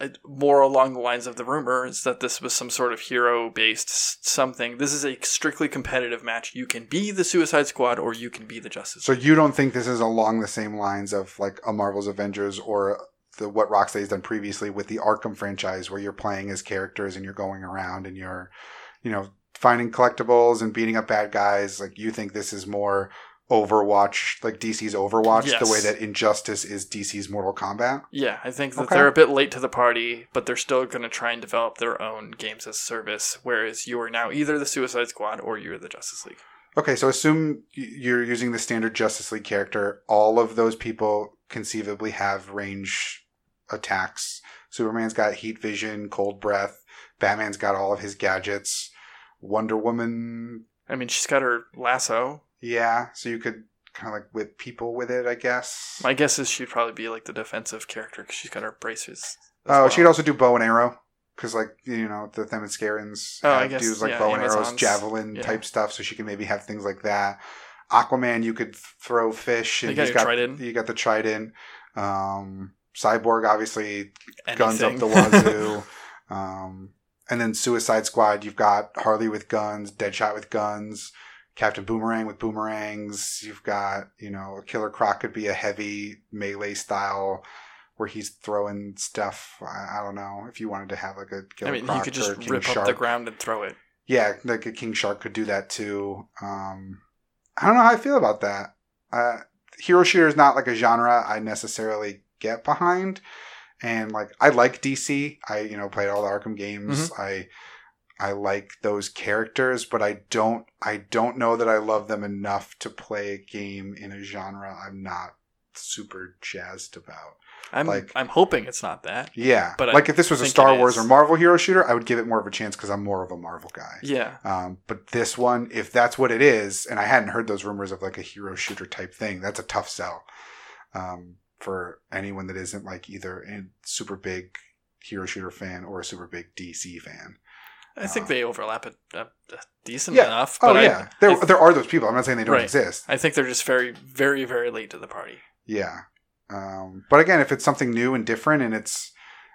B: uh, more along the lines of the rumors that this was some sort of hero based something. This is a strictly competitive match. You can be the Suicide Squad or you can be the Justice.
A: So you don't think this is along the same lines of like a Marvel's Avengers or the what Rocksteady's done previously with the Arkham franchise, where you're playing as characters and you're going around and you're, you know, finding collectibles and beating up bad guys. Like you think this is more Overwatch, like DC's Overwatch,
B: Yes.
A: the way that Injustice is DC's Mortal Kombat.
B: Yeah, I think that
A: Okay.
B: they're a bit late to the party, but they're still going to try and develop their own games as service. Whereas you are now either the Suicide Squad or you're the Justice League.
A: Okay, so assume you're using the standard Justice League character. All of those people conceivably have range attacks. Superman's got heat vision, cold breath. Batman's got all of his gadgets. Wonder Woman,
B: I mean, she's got her lasso.
A: yeah. So you could kind of like whip people with it, I guess.
B: My guess is she'd probably be like the defensive character because she's got her braces.
A: oh,
B: well.
A: she could also do bow and arrow. Because, like, you know, the Themyscirans
B: Oh, guess,
A: do like
B: yeah,
A: bow and arrows, javelin
B: Yeah.
A: type stuff, so she can maybe have things like that. Aquaman, you could throw fish, and
B: You got
A: got
B: trident.
A: you got the trident. Um, Cyborg, obviously, guns up the wazoo. um, and then Suicide Squad, you've got Harley with guns, Deadshot with guns, Captain Boomerang with boomerangs. You've got, you know, Killer Croc could be a heavy melee style where he's throwing stuff. I, I don't know if you wanted to have like a Killer
B: I mean,
A: Croc
B: you could just rip
A: Shark.
B: up the ground and throw it.
A: Yeah, like a King Shark could do that too. Um, I don't know how I feel about that. Uh, hero shooter is not like a genre I necessarily get behind, and like I like DC. I you know played all the Arkham games.
B: Mm-hmm.
A: I I like those characters, but I don't I don't know that I love them enough to play a game in a genre I'm not super jazzed about.
B: I'm
A: Like-
B: I'm hoping it's not that.
A: Yeah,
B: But I
A: like if this was a Star Wars or Marvel hero shooter, I would give it more of a chance because I'm more of a Marvel guy.
B: Yeah.
A: Um, but this one, if that's what it is, and I hadn't heard those rumors of like a hero shooter type thing, that's a tough sell um, for anyone that isn't like either a super big hero shooter fan or a super big DC fan.
B: I think
A: Uh,
B: they overlap it uh, decent
A: Yeah.
B: enough.
A: Oh
B: But I-
A: yeah, there
B: I,
A: there are those people. I'm not saying they don't
B: Right.
A: exist.
B: I think they're just very, very, very late to the party.
A: Yeah, um, but again, if it's something new and different, and it's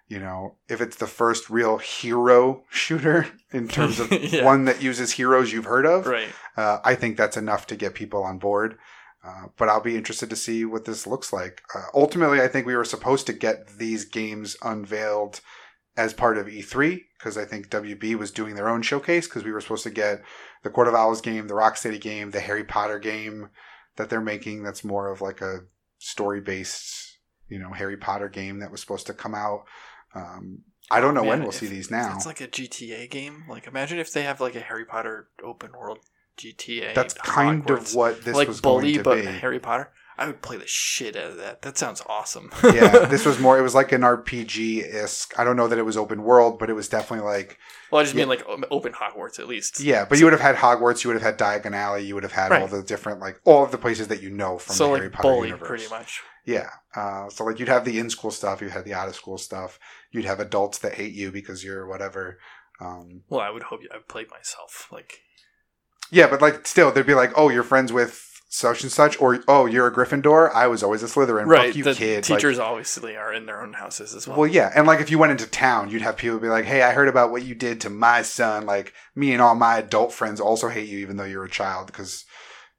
A: you know, if it's the first real hero shooter in terms of
B: Yeah.
A: one that uses heroes you've heard of,
B: Right.
A: uh, I think that's enough to get people on board. Uh, but I'll be interested to see what this looks like. Uh, ultimately, I think we were supposed to get these games unveiled as part of E3 because I think WB was doing their own showcase because we were supposed to get the Court of Owls game, the Rocksteady game, the Harry Potter game that they're making. That's more of like a story based, you know, Harry Potter game that was supposed to come out. Um, I don't know when we'll
B: if-
A: see these now.
B: It's like a GTA game. Like imagine if they have like a Harry Potter open world GTA.
A: That's kind
B: Hogwarts.
A: of what this
B: like
A: was
B: Bully,
A: going to
B: but
A: be.
B: Harry Potter. I would play the shit out of that. That sounds awesome.
A: yeah, this was more. It was like an RPG isk. I don't know that it was open world, but it was definitely like
B: well, I just
A: Yeah.
B: mean like open Hogwarts at least.
A: yeah. But you would have had Hogwarts. You would have had Diagon Alley. You would have had all the different like all of the places that you know from
B: so
A: the
B: like
A: Harry Potter
B: Bully,
A: universe.
B: pretty much.
A: Yeah. Uh, so like you'd have the in school stuff. You had the out of school stuff. You'd have adults that hate you because you're whatever. Um,
B: Well, I would hope I played myself. Like
A: yeah, but like still, they'd be like, "Oh, you're friends with such and such," or "Oh, you're a Gryffindor. I was always a Slytherin.
B: right,
A: Fuck you,
B: the
A: kid." Like,
B: teachers obviously are in their own houses as well.
A: Well, yeah, and like if you went into town, you'd have people be like, "Hey, I heard about what you did to my son. Like me and all my adult friends also hate you, even though you're a child, because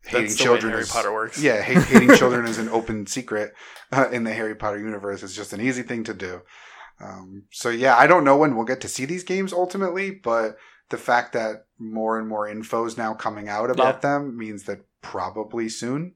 A: hating children
B: Harry
A: is
B: Potter works.
A: yeah, hate, hating children is an open secret uh, in the Harry Potter universe. It's just an easy thing to do. Um, so yeah, I don't know when we'll get to see these games ultimately, but the fact that more and more info is now coming out about
B: Yeah.
A: them means that probably soon.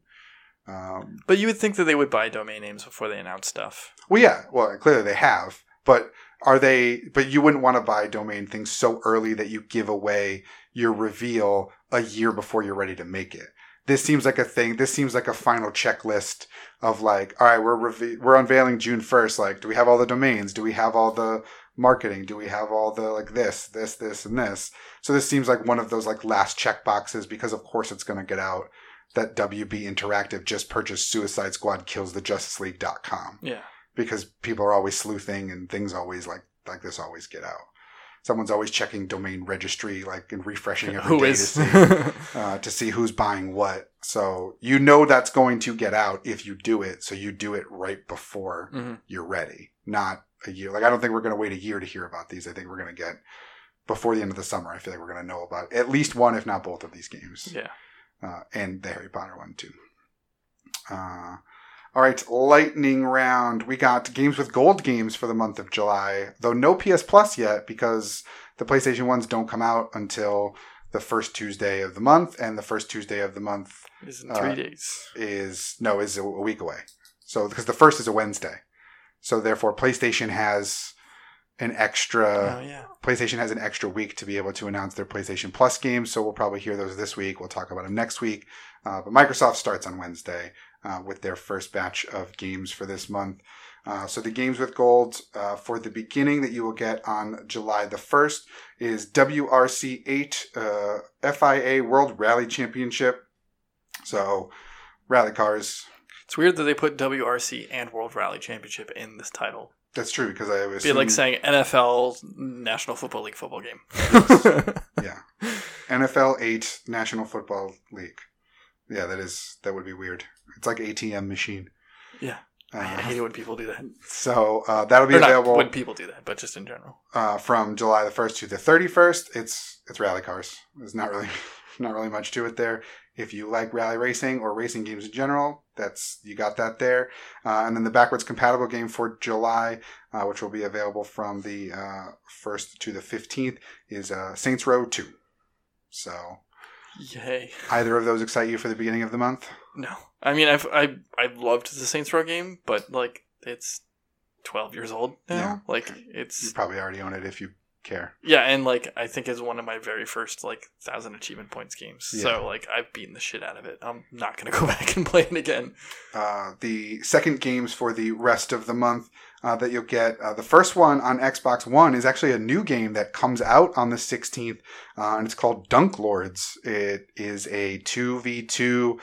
A: Um,
B: But you would think that they would buy domain names before they announce stuff.
A: Well, yeah. Well, clearly they have, but are they? But you wouldn't want to buy domain things so early that you give away your reveal a year before you're ready to make it. This seems like a thing. This seems like a final checklist of like, all right, we're reve- we're unveiling June first. Like, do we have all the domains? Do we have all the marketing? Do we have all the like this, this, this, and this? So this seems like one of those like last check boxes because of course it's going to get out that WB Interactive just purchased Suicide Squad Kills the Justice League.com
B: Yeah.
A: because people are always sleuthing and things always like like this always get out. Someone's always checking domain registry like and refreshing every
B: Who
A: day
B: is?
A: to see uh, to see who's buying what. So you know that's going to get out if you do it. So you do it right before
B: Mhm.
A: you're ready, not a year. Like I don't think we're going to wait a year to hear about these. I think we're going to get before the end of the summer. I feel like we're going to know about at least one, if not both, of these games
B: Yeah.
A: uh, and the Harry Potter one too. Uh, all right, lightning round. We got games with gold games for the month of July, though no PS Plus yet because the PlayStation ones don't come out until the first Tuesday of the month, and the first Tuesday of the month
B: Is in
A: Uh,
B: three days.
A: is no is a week away. So because the first is a Wednesday, so therefore PlayStation has an extra.
B: oh yeah.
A: PlayStation has an extra week to be able to announce their PlayStation Plus games, so we'll probably hear those this week. We'll talk about them next week. Uh, but Microsoft starts on Wednesday uh, with their first batch of games for this month. Uh, so the games with gold uh, for the beginning that you will get on July the 1st is WRC 8 uh, FIA World Rally Championship. So rally cars.
B: It's weird that they put WRC and World Rally Championship in this title.
A: That's true because I
B: It'd be like saying NFL National Football League football game.
A: yeah. NFL 8 National Football League. Yeah, that is that would be weird. It's like ATM machine.
B: Yeah.
A: Uh,
B: I hate it when people do that.
A: so uh, that'll be
B: Or
A: available
B: when people do that, but just in general.
A: uh, from July the first to the thirty first. It's it's rally cars. There's not really not really much to it there. If you like rally racing or racing games in general, that's you got that there. Uh, and then the backwards compatible game for July, uh, which will be available from the uh, first to the fifteenth, is uh, Saints Row Two. So
B: Yay.
A: either of those excite you for the beginning of the month?
B: No. I mean I've I I loved the Saints Row game, but like it's twelve years old now.
A: Yeah.
B: Like it's You
A: probably already own it if you care.
B: yeah, and like I think it's one of my very first like thousand achievement points games.
A: Yeah.
B: So like I've beaten the shit out of it. I'm not gonna go back and play it again.
A: Uh, the second games for the rest of the month uh, that you'll get. Uh, the first one on Xbox One is actually a new game that comes out on the 16th, uh, and it's called Dunk Lords. It is a 2v2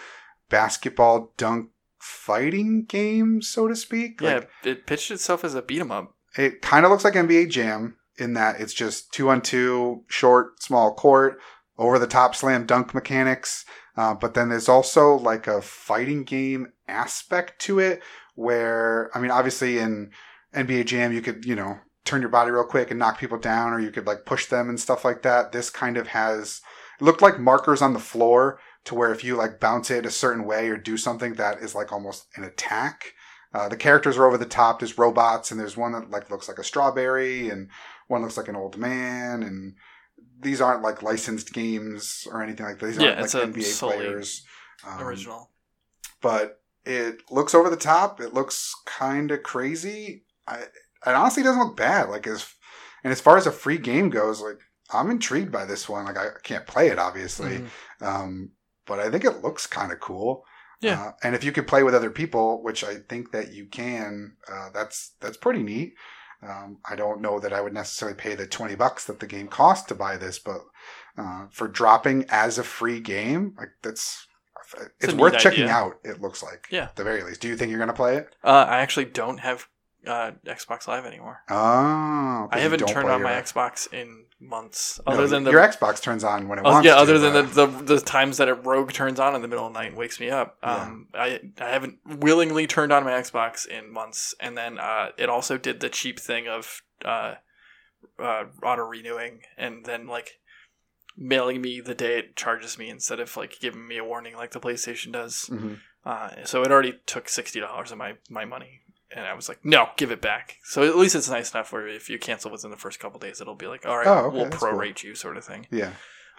A: basketball dunk fighting game, so to speak.
B: Yeah,
A: Like,
B: it pitched itself as a beat 'em up.
A: it kind of looks like NBA Jam in that it's just two on two, short, small court, over the top slam dunk mechanics. Uh, but then there's also like a fighting game aspect to it where, I mean, obviously in NBA Jam, you could, you know, turn your body real quick and knock people down, or you could like push them and stuff like that. This kind of has looked like markers on the floor to where if you like bounce it a certain way or do something that is like almost an attack. Uh, the characters are over the top. There's robots, and there's one that like looks like a strawberry, and one looks like an old man, and these aren't like licensed games or anything like that. These
B: Yeah,
A: aren't
B: it's
A: like
B: a
A: NBA players. Um,
B: Original.
A: but it looks over the top. It looks kind of crazy. I it honestly doesn't look bad. Like as and as far as a free game goes, like I'm intrigued by this one. Like I can't play it obviously,
B: Mhm.
A: um, but I think it looks kind of cool.
B: Yeah.
A: Uh, and if you could play with other people, which I think that you can, uh, that's that's pretty neat. Um, I don't know that I would necessarily pay the twenty bucks that the game cost to buy this, but uh, for dropping as a free game, like that's it's,
B: a
A: worth checking
B: idea.
A: out. It looks like,
B: Yeah.
A: at the very least. Do you think you're gonna play it?
B: Uh, I actually don't have uh, Xbox Live anymore.
A: Oh,
B: I haven't turned on my Xbox in months.
A: No,
B: Other than the
A: your Xbox turns on when it wants
B: yeah,
A: to,
B: other than the, the the times that it rogue turns on in the middle of the night and wakes me up. Um, I I haven't willingly turned on my Xbox in months, and then uh, it also did the cheap thing of uh, uh, auto renewing, and then like mailing me the day it charges me instead of like giving me a warning like the PlayStation does.
A: Mhm.
B: Uh, so it already took sixty dollars of my my money. And I was like, no, give it back. So at least it's nice enough where if you cancel within the first couple days, it'll be like, all right,
A: Oh, okay,
B: we'll
A: that's cool.
B: prorate you, sort of thing.
A: Yeah.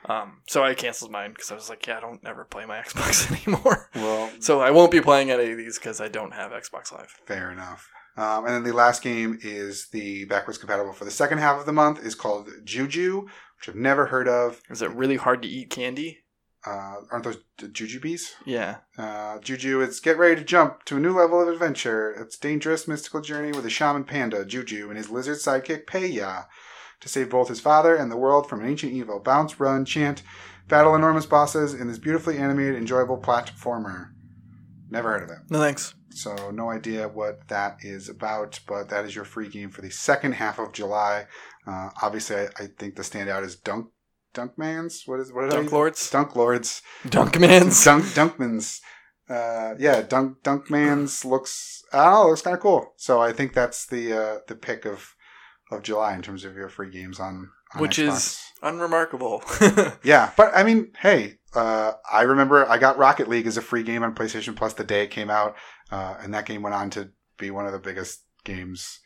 B: Um, so I canceled mine because I was like, yeah, I don't ever play my Xbox anymore.
A: Well,
B: So I won't be playing any of these because I don't have Xbox Live.
A: Fair enough. Um, and then the last game is the backwards compatible for the second half of the month is called Juju, which I've never heard of.
B: Is it really hard to eat candy?
A: Uh, aren't those Jujubes?
B: Yeah.
A: Uh, Juju, it's get ready to jump to a new level of adventure. It's dangerous mystical journey with a shaman panda, Juju, and his lizard sidekick, Peya, to save both his father and the world from an ancient evil. Bounce, run, chant, battle enormous bosses in this beautifully animated, enjoyable platformer. Never heard of it.
B: No thanks.
A: So no idea what that is about, but that is your free game for the second half of July. Uh, obviously, I, I think the standout is Dunk Dunkmans. What is what did I
B: Dunk? Lords?
A: Dunk Lords.
B: Dunkmans?
A: Dunk Dunkmans. Uh, yeah, Dunk Dunkmans looks oh looks kind of cool. So I think that's the uh, the pick of of July in terms of your free games on, on
B: Which
A: Xbox.
B: is unremarkable.
A: Yeah, but I mean, hey, uh, I remember I got Rocket League as a free game on PlayStation Plus the day it came out, uh, and that game went on to be one of the biggest games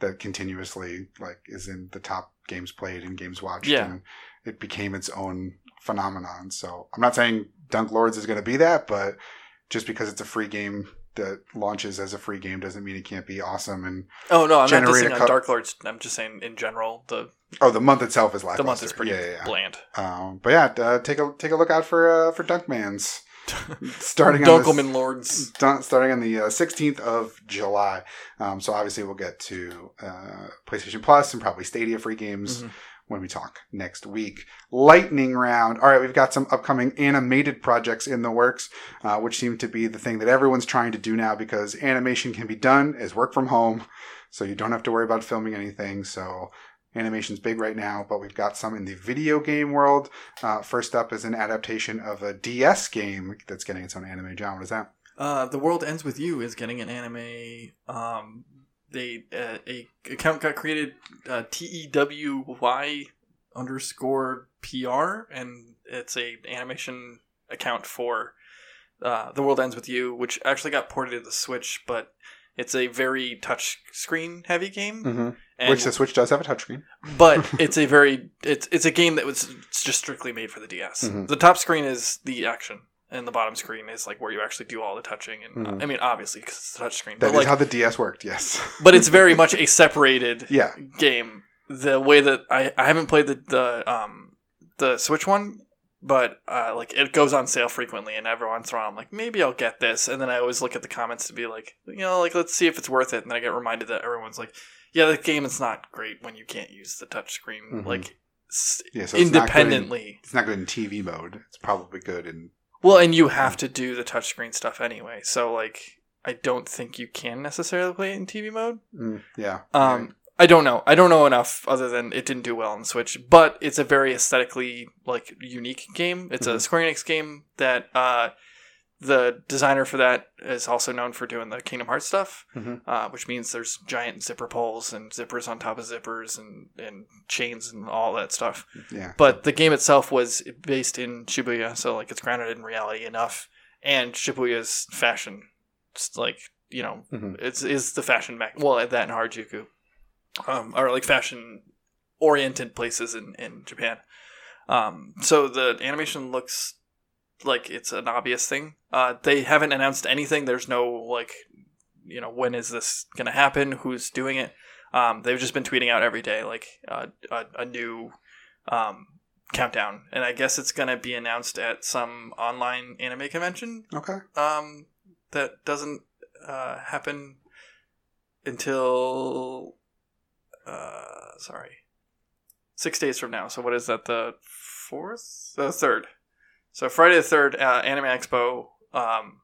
A: that continuously like is in the top games played and games watched.
B: Yeah.
A: and it became its own phenomenon. So I'm not saying Dunk Lords is going to be that, but just because it's a free game that launches as a free game doesn't mean it can't be awesome. And
B: oh, no, I'm not just saying
A: co-
B: on Dark Lords. I'm just saying in general, the,
A: oh, the month itself is lackluster.
B: the month is pretty
A: yeah, yeah, yeah.
B: bland.
A: Um, but yeah, uh, take a take a look out for uh, for Dunkmans starting on the,
B: Dunkelman Lords.
A: Dun- starting on the uh, 16th of July. Um, so obviously we'll get to uh, PlayStation Plus and probably Stadia free games
B: Mhm.
A: When we talk next week. Lightning round. All right, we've got some upcoming animated projects in the works, uh, which seem to be the thing that everyone's trying to do now because animation can be done as work from home, so you don't have to worry about filming anything. So animation's big right now, but we've got some in the video game world. Uh, first up is an adaptation of a DS game that's getting its own anime. John, what is that?
B: Uh, the World Ends With You is getting an anime. Um, they uh, a account got created uh, T E W Y underscore P R, and it's a animation account for uh, The World Ends With You, which actually got ported to the Switch, but it's a very touch screen heavy game.
A: Mm-hmm.
B: And,
A: Which the Switch does have a touchscreen.
B: but it's a very it's it's a game that was just strictly made for the DS.
A: Mhm.
B: The top screen is the action, and the bottom screen is like where you actually do all the touching. And
A: Mhm.
B: I mean, obviously, because it's a touch screen,
A: That
B: but
A: is
B: like,
A: how the DS worked. Yes.
B: but it's very much a separated
A: yeah.
B: game. The way that I I haven't played the the um the Switch one. But uh, like it goes on sale frequently, and every once in a while I'm like, maybe I'll get this, and then I always look at the comments to be like, you know, like let's see if it's worth it, and then I get reminded that everyone's like, yeah, the game is not great when you can't use the touchscreen
A: Mhm.
B: like
A: Yeah. So it's not in-
B: independently.
A: It's not good in TV mode. It's probably good in.
B: Well, and you have to do the touchscreen stuff anyway, so like I don't think you can necessarily play it in TV mode.
A: Mm, yeah.
B: Um, I don't know. I don't know enough other than it didn't do well on Switch, but it's a very aesthetically like unique game. It's a
A: Mhm.
B: Square Enix game that uh, the designer for that is also known for doing the Kingdom Hearts stuff,
A: Mhm.
B: uh, which means there's giant zipper pulls and zippers on top of zippers and, and chains and all that stuff.
A: Yeah.
B: But the game itself was based in Shibuya, so like it's grounded in reality enough, and Shibuya's fashion, it's like you know,
A: Mhm.
B: it's is the fashion back. Well, at that in Harajuku, um, or like fashion oriented places in in Japan. Um, so the animation looks like it's an obvious thing. Uh, they haven't announced anything. There's no like, you know, when is this gonna happen? Who's doing it? Um, they've just been tweeting out every day like uh, a, a new um, countdown, and I guess it's gonna be announced at some online anime convention
A: Okay.
B: um, that doesn't uh, happen until uh, sorry six days from now. So what is that? The fourth, the third. So Friday the third, uh, Anime Expo um,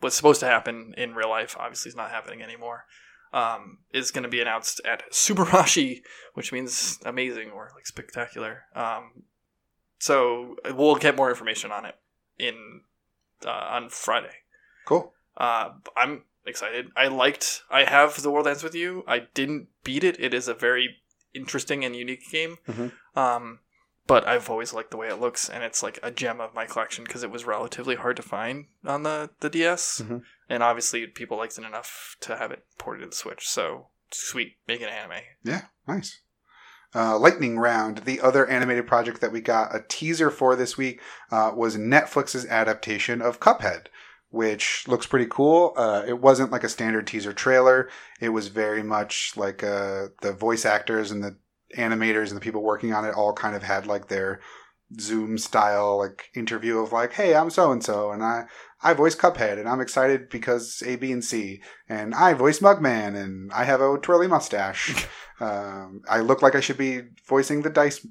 B: was supposed to happen in real life. Obviously, it's not happening anymore. Um, is going to be announced at Subarashi, which means amazing or like spectacular. Um, so we'll get more information on it in uh, on Friday.
A: Cool.
B: Uh, I'm excited. I liked. I have the World Ends with You. I didn't beat it. It is a very interesting and unique game.
A: Mhm.
B: Um, but I've always liked the way it looks, and it's like a gem of my collection because it was relatively hard to find on the the DS,
A: Mhm.
B: and obviously people liked it enough to have it ported to the Switch. So sweet, make an anime.
A: Yeah, nice. Uh, Lightning Round, the other animated project that we got a teaser for this week, uh, was Netflix's adaptation of Cuphead, which looks pretty cool. Uh, it wasn't like a standard teaser trailer. It was very much like uh, the voice actors and the animators and the people working on it all kind of had like their Zoom style like interview of like, hey, I'm so and so, and I I voice Cuphead, and I'm excited because A, B, and C, and I voice Mugman, and I have a twirly mustache. um, I look like I should be voicing the dice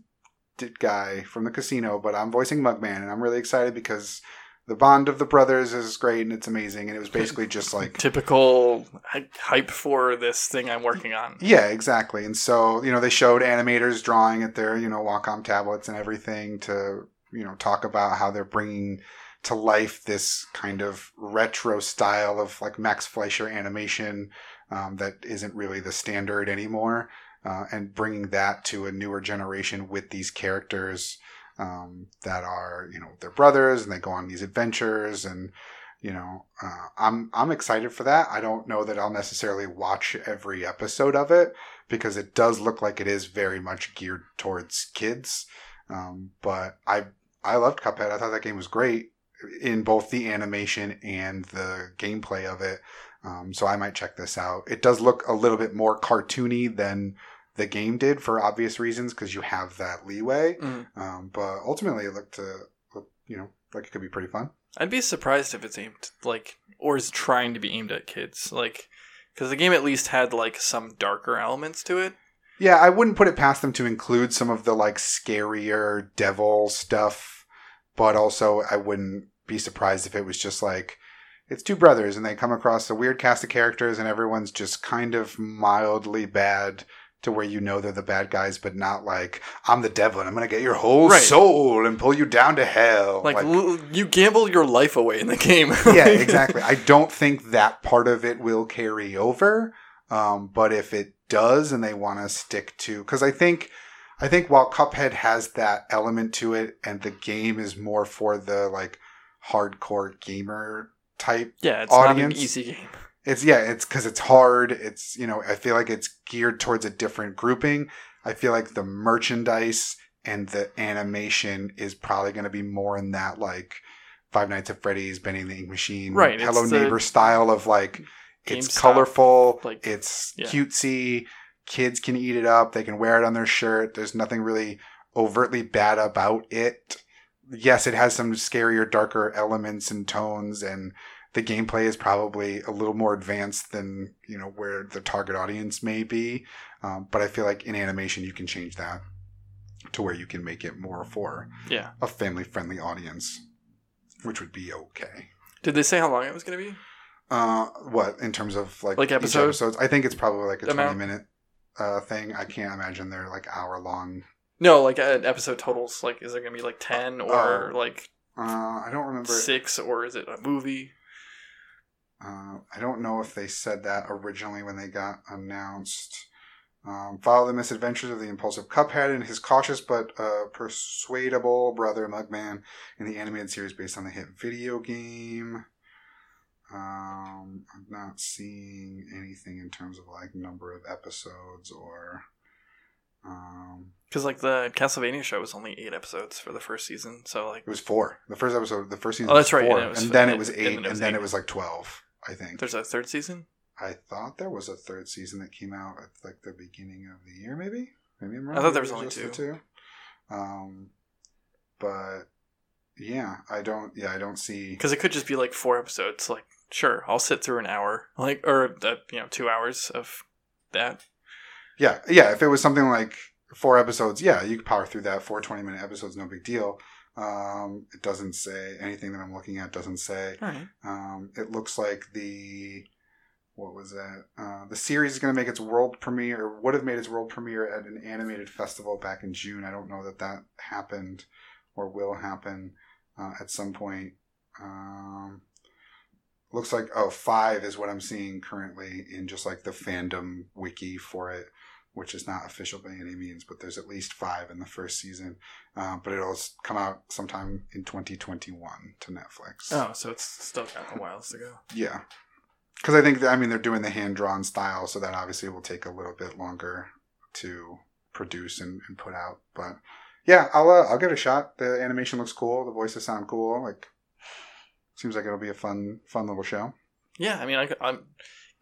A: guy from the casino, but I'm voicing Mugman, and I'm really excited because the bond of the brothers is great and it's amazing, and it was basically just like
B: Typical hype for this thing I'm working on.
A: yeah, exactly. And so, you know, they showed animators drawing at their, you know, Wacom tablets and everything to, you know, talk about how they're bringing to life this kind of retro style of like Max Fleischer animation um, that isn't really the standard anymore. Uh, and bringing that to a newer generation with these characters um, that are, you know, their brothers and they go on these adventures and, you know, uh, I'm I'm excited for that. I don't know that I'll necessarily watch every episode of it because it does look like it is very much geared towards kids. Um, but I I loved Cuphead. I thought that game was great in both the animation and the gameplay of it. Um, so I might check this out. It does look a little bit more cartoony than the game did for obvious reasons because you have that leeway.
B: Mm.
A: Um, but ultimately, it looked to look, you know like it could be pretty fun.
B: I'd be surprised if it's aimed like or is trying to be aimed at kids, like because the game at least had like some darker elements to it.
A: Yeah, I wouldn't put it past them to include some of the like scarier devil stuff, but also I wouldn't be surprised if it was just like it's two brothers and they come across a weird cast of characters and everyone's just kind of mildly bad to where you know they're the bad guys, but not like I'm the devil and I'm gonna get your whole
B: Right.
A: soul and pull you down to hell.
B: Like, l- you gamble your life away in the game.
A: yeah, exactly. I don't think that part of it will carry over. Um, but if it does, and they want to stick to, because I think, I think while Cuphead has that element to it, and the game is more for the like hardcore gamer type,
B: yeah, it's not an easy game.
A: It's yeah, it's because it's hard. It's you know, I feel like it's geared towards a different grouping. I feel like the merchandise and the animation is probably going to be more in that like Five Nights at Freddy's, Bendy and the Ink Machine,
B: Right,
A: Hello Neighbor style of like it's
B: GameStop,
A: colorful,
B: like-
A: it's
B: yeah.
A: cutesy. Kids can eat it up. They can wear it on their shirt. There's nothing really overtly bad about it. Yes, it has some scarier, darker elements and tones, and the gameplay is probably a little more advanced than you know where the target audience may be. Um, but I feel like in animation you can change that to where you can make it more for
B: Yeah.
A: a family-friendly audience, which would be okay.
B: Did they say how long it was going to be?
A: Uh, what in terms of like
B: Like
A: each
B: episodes?
A: I think it's probably like a
B: Amount?
A: twenty minute uh thing. I can't imagine they're like hour long.
B: No, like uh, episode totals. Like, is there going to be like ten or
A: Oh.
B: like
A: Uh, I don't remember.
B: six or is it a movie?
A: Uh, I don't know if they said that originally when they got announced. Um, follow the misadventures of the impulsive Cuphead and his cautious but uh, persuadable brother Mugman in the animated series based on the hit video game. Um, I'm not seeing anything in terms of like number of episodes or. Um,
B: Because like the Castlevania show was only eight episodes for the first season, so like
A: it was four. The first episode, the first season.
B: Oh, that's
A: was
B: right,
A: Four,
B: and it was-
A: and then it
B: and-
A: was
B: and
A: eight,
B: then
A: and
B: it was
A: then
B: eight.
A: it was like twelve. I think.
B: there's a third season.
A: I thought there was a third season that came out at like the beginning of the year, maybe. Maybe I'm wrong.
B: I thought there was only
A: just the Um, but yeah, I don't. Yeah, I don't see.
B: Because it could just be like four episodes. Like, sure, I'll sit through an hour, like, or uh, you know, two hours of that.
A: Yeah, yeah. If it was something like four episodes, yeah, you could power through that. Four 20 minute episodes, no big deal. Um, it doesn't say anything that I'm looking at. Doesn't say.
B: Right.
A: Um, it looks like the what was that? Uh, the series is going to make its world premiere, or would have made its world premiere at an animated festival back in June. I don't know that that happened or will happen uh, at some point. Um, looks like oh five is what I'm seeing currently in just like the fandom wiki for it, which is not official by any means, but there's at least five in the first season. Uh, but it'll come out sometime in 2021 to Netflix.
B: Oh, so it's still got a while to go.
A: Yeah. Because I think, I mean, they're doing the hand drawn style, so that obviously will take a little bit longer to produce and, and put out. But yeah, I'll uh, I'll give it a shot. The animation looks cool. The voices sound cool. Like, seems like it'll be a fun fun little show.
B: Yeah, I mean, I, I'm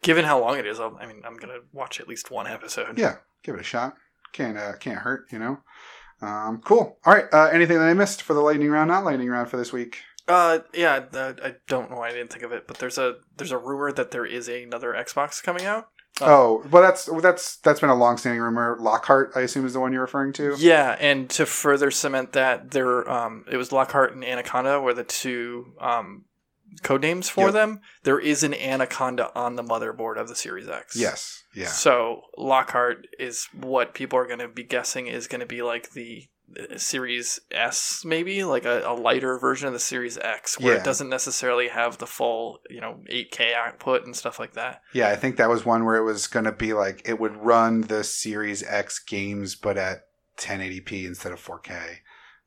B: given how long it is. I'll, I mean, I'm gonna watch at least one episode.
A: Yeah, give it a shot. Can't uh, can't hurt, you know. Um, cool. All right. Uh, anything that I missed for the lightning round? Not lightning round for this week.
B: Uh, yeah. Uh, I don't know why I didn't think of it, but there's a there's a rumor that there is another Xbox coming out.
A: Oh, well, that's that's that's been a long-standing rumor. Lockhart, I assume, is the one you're referring to.
B: Yeah, and to further cement that, there um, it was Lockhart and Anaconda were the two um, code names for
A: Yep.
B: them. There is an Anaconda on the motherboard of the Series X.
A: Yes. Yeah.
B: So Lockhart is what people are going to be guessing is going to be like the Series S, maybe like a, a lighter version of the Series X, where
A: Yeah.
B: it doesn't necessarily have the full, you know, 8K output and stuff like that.
A: Yeah, I think that was one where it was going to be like it would run the Series X games, but at 1080p instead of 4K,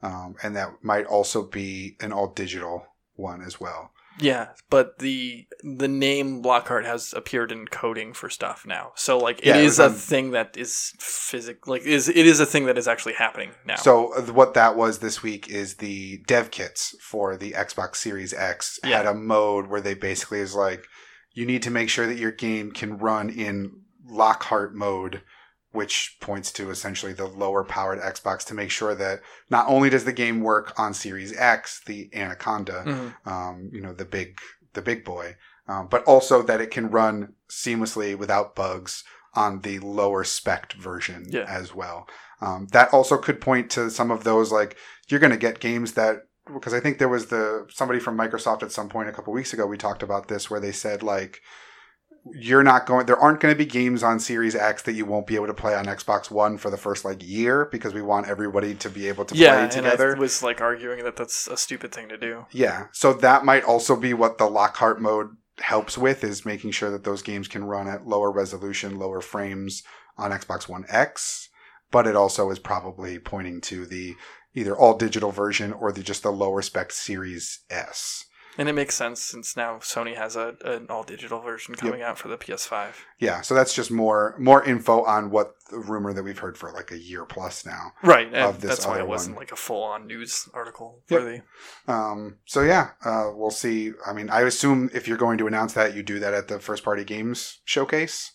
A: um, and that might also be an all digital one as well.
B: Yeah, but the the name Lockhart has appeared in coding for stuff now. So like it
A: Yeah, it
B: is
A: was
B: a
A: on-
B: thing that is physic like is it is a thing that is actually happening now.
A: So uh, what that was this week is the dev kits for the Xbox Series X had a mode where they basically is like you need to make sure that your game can run in Lockhart mode, which points to essentially the lower powered Xbox to make sure that not only does the game work on Series X, the Anaconda,
B: Mhm.
A: um, you know, the big the big boy, um, but also that it can run seamlessly without bugs on the lower spec version
B: Yeah.
A: as well. Um, that also could point to some of those like you're going to get games that because I think there was the somebody from Microsoft at some point a couple weeks ago we talked about this where they said like you're not going there aren't going to be games on Series X that you won't be able to play on Xbox One for the first like year because we want everybody to be able to
B: yeah,
A: play
B: and
A: together.
B: I was like arguing that that's a stupid thing to do.
A: Yeah. So that might also be what the Lockhart mode helps with is making sure that those games can run at lower resolution, lower frames on Xbox One X. But it also is probably pointing to the either all digital version or the just the lower spec Series S.
B: And it makes sense since now Sony has a an all digital version coming out for the PS5.
A: Yeah. So that's just more more info on what the rumor that we've heard for like a year plus now.
B: Right, and
A: Of this
B: that's why
A: other
B: it wasn't
A: one.
B: like a full on news article
A: Yep.
B: worthy.
A: Um, so yeah, uh, we'll see. I mean, I assume if you're going to announce that, you do that at the first party games showcase.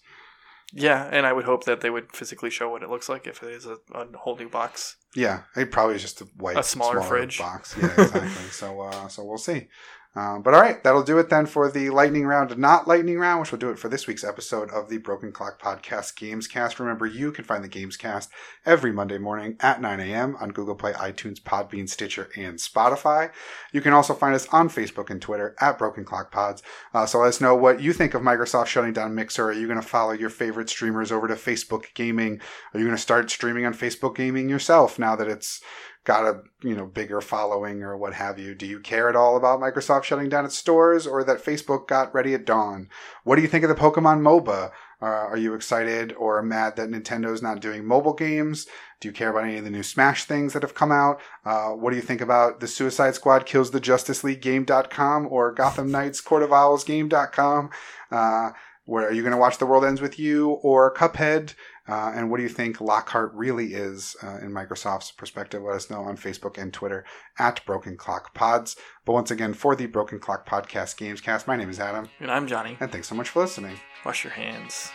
B: Yeah, and I would hope that they would physically show what it looks like if it is a, a whole new box.
A: Yeah, it probably is just a white,
B: A smaller fridge.
A: box. Yeah, exactly. so, uh, so we'll see. Um, but all right, that'll do it then for the lightning round, not lightning round, which will do it for this week's episode of the Broken Clock Podcast Gamescast. Remember, you can find the Gamescast every Monday morning at 9 a.m. on Google Play, iTunes, Podbean, Stitcher, and Spotify. You can also find us on Facebook and Twitter at Broken Clock Pods. Uh, so let us know what you think of Microsoft shutting down Mixer. Are you going to follow your favorite streamers over to Facebook Gaming? Are you going to start streaming on Facebook Gaming yourself now that it's got a you know bigger following or what have you. Do you care at all about Microsoft shutting down its stores or that Facebook got ready at dawn? What do you think of the Pokemon MOBA? Uh, are you excited or mad that Nintendo's not doing mobile games? Do you care about any of the new Smash things that have come out? Uh, what do you think about the Suicide Squad kills the Justice League game.com or Gotham Knights Court of Owls game.com? Uh, where are you going to watch The World Ends with You or Cuphead? Uh, and what do you think Lockhart really is uh, in Microsoft's perspective? Let us know on Facebook and Twitter at Broken Clock Pods. But once again, for the Broken Clock Podcast Gamescast, my name is Adam.
B: And I'm Johnny.
A: And thanks so much for listening.
B: Wash your hands.